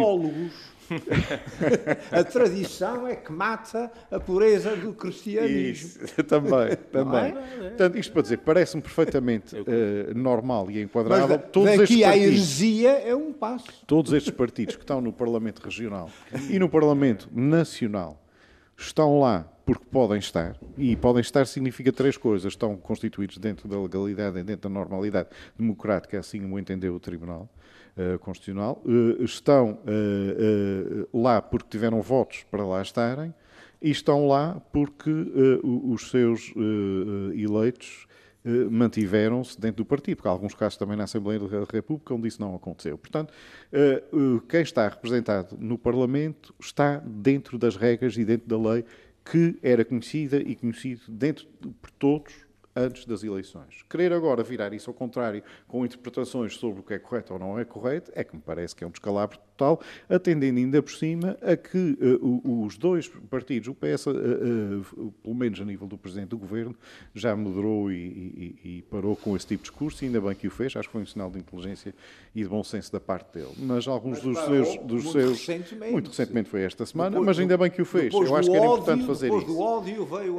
a tradição é que mata a pureza do cristianismo. Isso, também, também. Portanto, isto para dizer, parece-me perfeitamente eh, normal e Mas enquadrável. da- todos estes daqui à partidos, heresia é um passo. todos estes partidos que estão no Parlamento Regional e no Parlamento Nacional estão lá porque podem estar, e podem estar significa três coisas. Estão constituídos dentro da legalidade e dentro da normalidade democrática, assim o entendeu o Tribunal Constitucional. Eh, estão eh, eh, lá porque tiveram votos para lá estarem e estão lá porque eh, os seus eh, eh, eleitos eh, mantiveram-se dentro do partido, porque há alguns casos também na Assembleia da República onde isso não aconteceu. Portanto, eh, eh, quem está representado no Parlamento está dentro das regras e dentro da lei que era conhecida e conhecido dentro de- por todos antes das eleições. Querer agora virar isso ao contrário, com interpretações sobre o que é correto ou não é correto, é que me parece que é um descalabro total, atendendo ainda por cima a que o- os dois partidos, o PS, eh, eh, pelo menos a nível do Presidente do Governo, já moderou e, e- e parou com esse tipo de discurso, e ainda bem que o fez, acho que foi um sinal de inteligência e de bom senso da parte dele. Mas alguns dos parou seus... Dos muito seus recentemente. muito recentemente foi esta semana, Depois mas ainda bem que o fez. Eu acho que era ódio, importante fazer isso.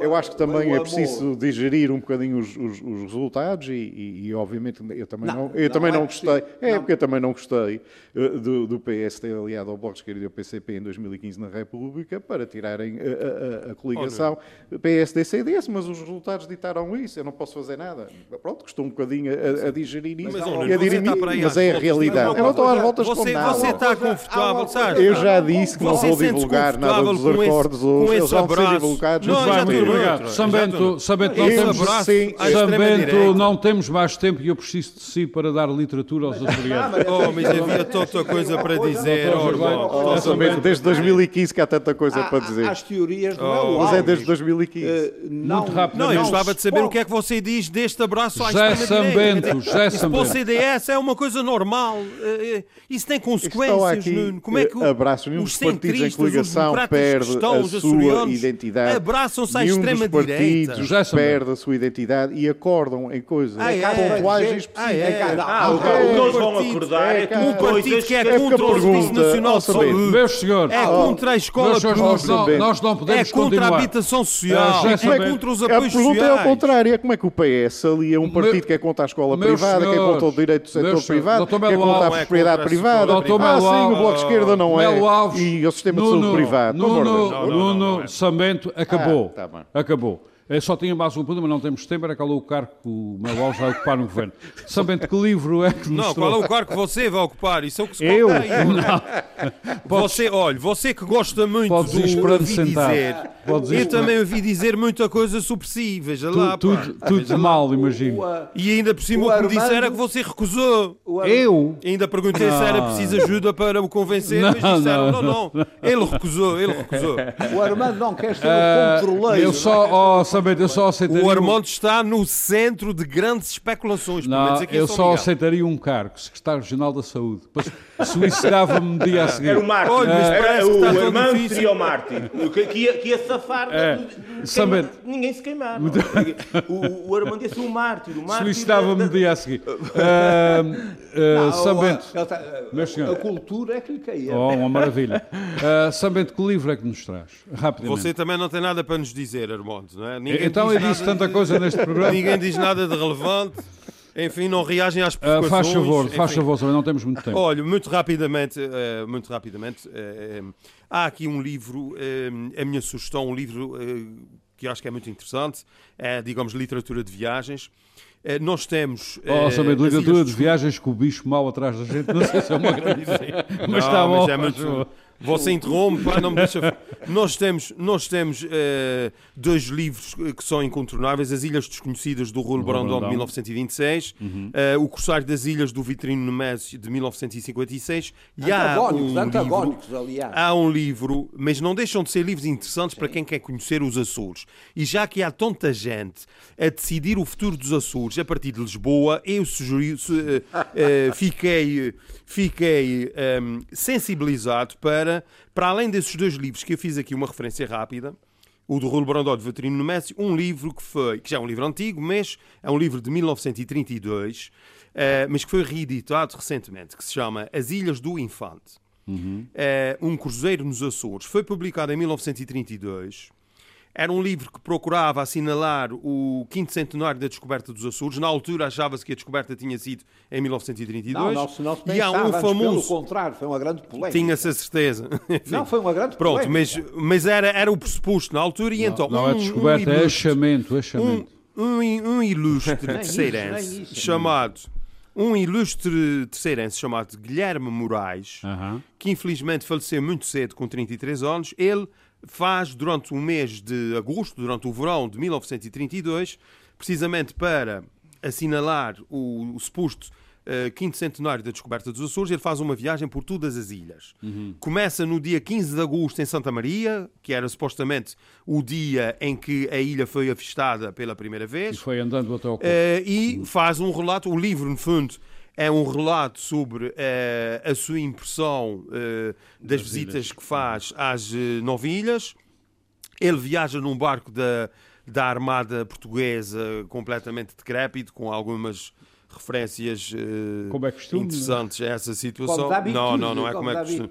Eu acho que também é preciso digerir um bocadinho os, os- os resultados e, e- e, obviamente eu também não, Não, eu não também é não possível. gostei. É Não. porque eu também não gostei eh, do, do PS ter aliado ao Bloco de Esquerda e ao PCP em 2015 na República para tirarem a, a- a coligação PSD-CDS, mas os resultados ditaram isso. Eu não posso fazer nada. Pronto, custou um bocadinho a, a digerir isso Mas, e está para aí mas é a realidade. Eu não estou às voltas você, com nada. Você está confortável, sabe? Eu já disse que não vou divulgar nada dos acordos hoje. Eles vão ser divulgados muito no obrigado. outro, São já Bento, estou- São Bento, não Esse temos, abraço sim, à São extrema-direita. Bento, não temos mais tempo e eu preciso de si para dar literatura aos açorianos. Oh, mas havia tanta coisa para dizer. Oh, Jorge, irmão. vai. Oh, São Bento, desde 2015 que há tanta coisa Há- para dizer. As teorias não é Oh. Mas é desde 2015. Eh, não, Muito rápido. Não, eu gostava de saber o que é que você diz deste abraço à José extrema-direita. Sambento, José Isso para o Sambento. CDS é uma coisa normal. eh, eh, Isso tem Estão consequências, aqui Nuno. Como é que o- eh, abraços, nenhum os dos partidos em centristas, os coligação perde a os sua identidade. abraçam-se à nenhum dos extrema-direita. partidos Sambento. perde a sua identidade entidade e acordam em coisas Ah, é? pontuais Ah, e é? específicas. Ah, o que eles vão acordar é é que que- Um partido que é É contra o a Serviço Nacional de Saúde. Meus senhores, É contra a escola nós, pública. não, nós não É podemos contra a habitação social. Ah, É contra os A apoios pergunta é ao sociais. contrário, é como é que o PS ali é um partido que é contra a escola privada, que é contra o direito do setor privado, que é contra a é propriedade a privada. Ah, sim, o Bloco de Esquerda não é. Melo Alves, E o sistema de saúde privado. Nuno, é. Samento acabou. Ah, tá acabou. Eu só tinha mais um ponto, mas não temos tempo. Era qual é o cargo que o Alves vai ocupar no governo. Samento, que livro é que nos Não, qual é o cargo que você vai ocupar? Isso é o que se Eu? conta aí. Você, olha, você que gosta muito Podes ir do esperando sentado. dizer, Podes eu também ouvi dizer muita coisa sobre si, veja lá. Tu- pá. tudo tudo de mal, imagino. E ainda por cima O o que me disse era que você recusou. Eu? Ainda perguntei se era preciso ajuda para o convencer, mas Não, disseram, não, não, não, Ele recusou, ele recusou. O Armando não quer ser Ah, o controleiro. eu só, oh, Eu só aceitaria... O Armando está no centro de grandes especulações, Não, eu só aceitaria um cargo, secretário regional da Saúde. Depois suicidava-me no dia a seguir. Era o Mártir. Olha, mas Era- parece que o tão Armando difícil. seria o Mártir. O Que, que, ia, que ia safar. É. de Sabendo. queimar- Ninguém se queimar. O, o Armando ia ser o Mártir. O Mártir Suicidava-me da- no dia a seguir. Tá- Meus senhores. a cultura é que lhe caía. oh, uma maravilha. Sambento, que livro é que nos traz? Rapidamente. Você também não tem nada para nos dizer, Armando, não é? Ninguém Então diz eu disse tanta de- coisa neste programa. Ninguém diz nada de relevante. Enfim, não reagem às Ah, provocações. faz favor, faz enfim. favor, também não temos muito tempo. Olha, muito rapidamente, eh, muito rapidamente, eh, há aqui um livro, a minha sugestão, um livro que eu acho que é muito interessante, é, digamos, literatura de viagens. Nós temos... Oh, as literatura de viagens com o bicho mau atrás da gente. Não sei se é uma grande ideia. Mas Não, está bom. mas é faz favor. muito... Você interrompe, pá, não me deixa... Nós temos, nós temos eh, dois livros que são incontornáveis, As Ilhas Desconhecidas, do Rolo Brandão, de Brandão. 1926, Uhum. eh, O Corsário das Ilhas, do Vitrino Nemésio, de 1956, e há Antagónicos, um livro... antagónicos, aliás. Há um livro, mas não deixam de ser livros interessantes para quem quer conhecer os Açores. E já que há tanta gente a decidir o futuro dos Açores a partir de Lisboa, eu sugeri, su- eh, fiquei, fiquei ehm, sensibilizado para, para além desses dois livros que eu fiz aqui uma referência rápida, o do Rolo Brandó de Veterino no Messi, um livro que foi, que já é um livro antigo, mas é um livro de 1932, eh, mas que foi reeditado recentemente, que se chama As Ilhas do Infante. Eh, um cruzeiro nos Açores. Foi publicado em 1932. Era um livro que procurava assinalar o quinto centenário da descoberta dos Açores. Na altura achava-se que a descoberta tinha sido em 1932. Não, não, se não se e há pensava, um antes, pelo famoso. contrário, foi uma grande polémica. Tinha-se a certeza. Enfim. Não, foi uma grande Pronto, polémica. mas, mas era, era o pressuposto na altura e então. Não é um- descoberta, um é ilustre- achamento, um, achamento. um, um ilustre Nem isso, terceirense chamado um ilustre terceirense chamado Guilherme Moraes que infelizmente faleceu muito cedo com 33 anos ele faz durante o mês de agosto durante o verão de 1932 precisamente para assinalar o, o suposto eh, quinto centenário da descoberta dos Açores, ele faz uma viagem por todas as ilhas. Começa no dia 15 de agosto em Santa Maria, que era supostamente o dia em que a ilha foi avistada pela primeira E vez. foi andando até ao. Eh, e faz um relato, o livro, no fundo, é um relato sobre eh, a sua impressão eh, das, visitas que faz às eh, nove ilhas. Ele viaja num barco da, da Armada Portuguesa completamente decrépito, com algumas referências Como é costume, interessantes a essa situação. Não, não, não é como, como é costume.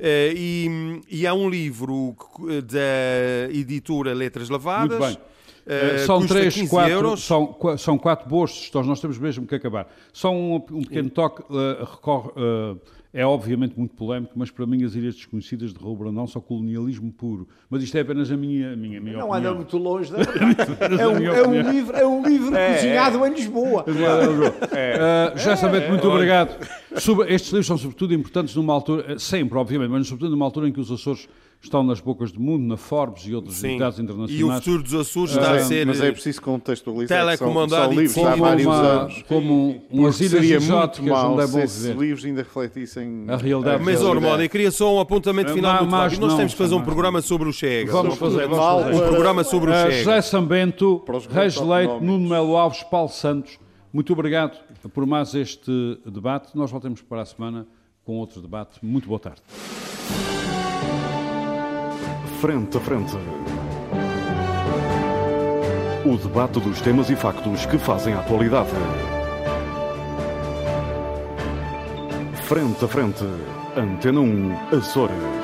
e, e é um livro que- da editora Letras Lavadas. Muito bem. Eh, Eh, são três, 15 quatro, euros. são, são quatro boas sugestões, nós temos mesmo que acabar. Só um, um pequeno toque, eh, recorre, eh, é obviamente muito polémico, mas para mim as Ilhas Desconhecidas de Raul Brandão são colonialismo puro. Mas isto é apenas a minha, a minha, a minha Não opinião. anda muito longe da verdade. é, um, é um livro, é um livro cozinhado em Lisboa. Uh, já sabendo, muito obrigado. Sobre- estes livros são sobretudo importantes numa altura, sempre, obviamente, mas sobretudo numa altura em que os Açores estão nas bocas do mundo, na Forbes e outras Sim. entidades E o internacionais. futuro dos Açores está a é- ser. mas é preciso contextualizar. telecomandado e livros há como, vários uma, anos. como muito exóticas mal onde é se bom esses viver. livros ainda refletissem A realidade. a Mas, eu queria só um apontamento Eh, final muito mas rápido. Nós não, temos que fazer um programa sobre o Chega. Vamos fazer. Um programa sobre o Uh, Chega. José Sambento, Reis Leite. Nuno Melo Alves, Paulo Santos, muito obrigado por mais este debate. Nós voltamos para a semana com outro debate. Muito boa tarde. Frente a frente. O debate dos temas e factos que fazem a atualidade. Frente a frente. Antena 1, Açores.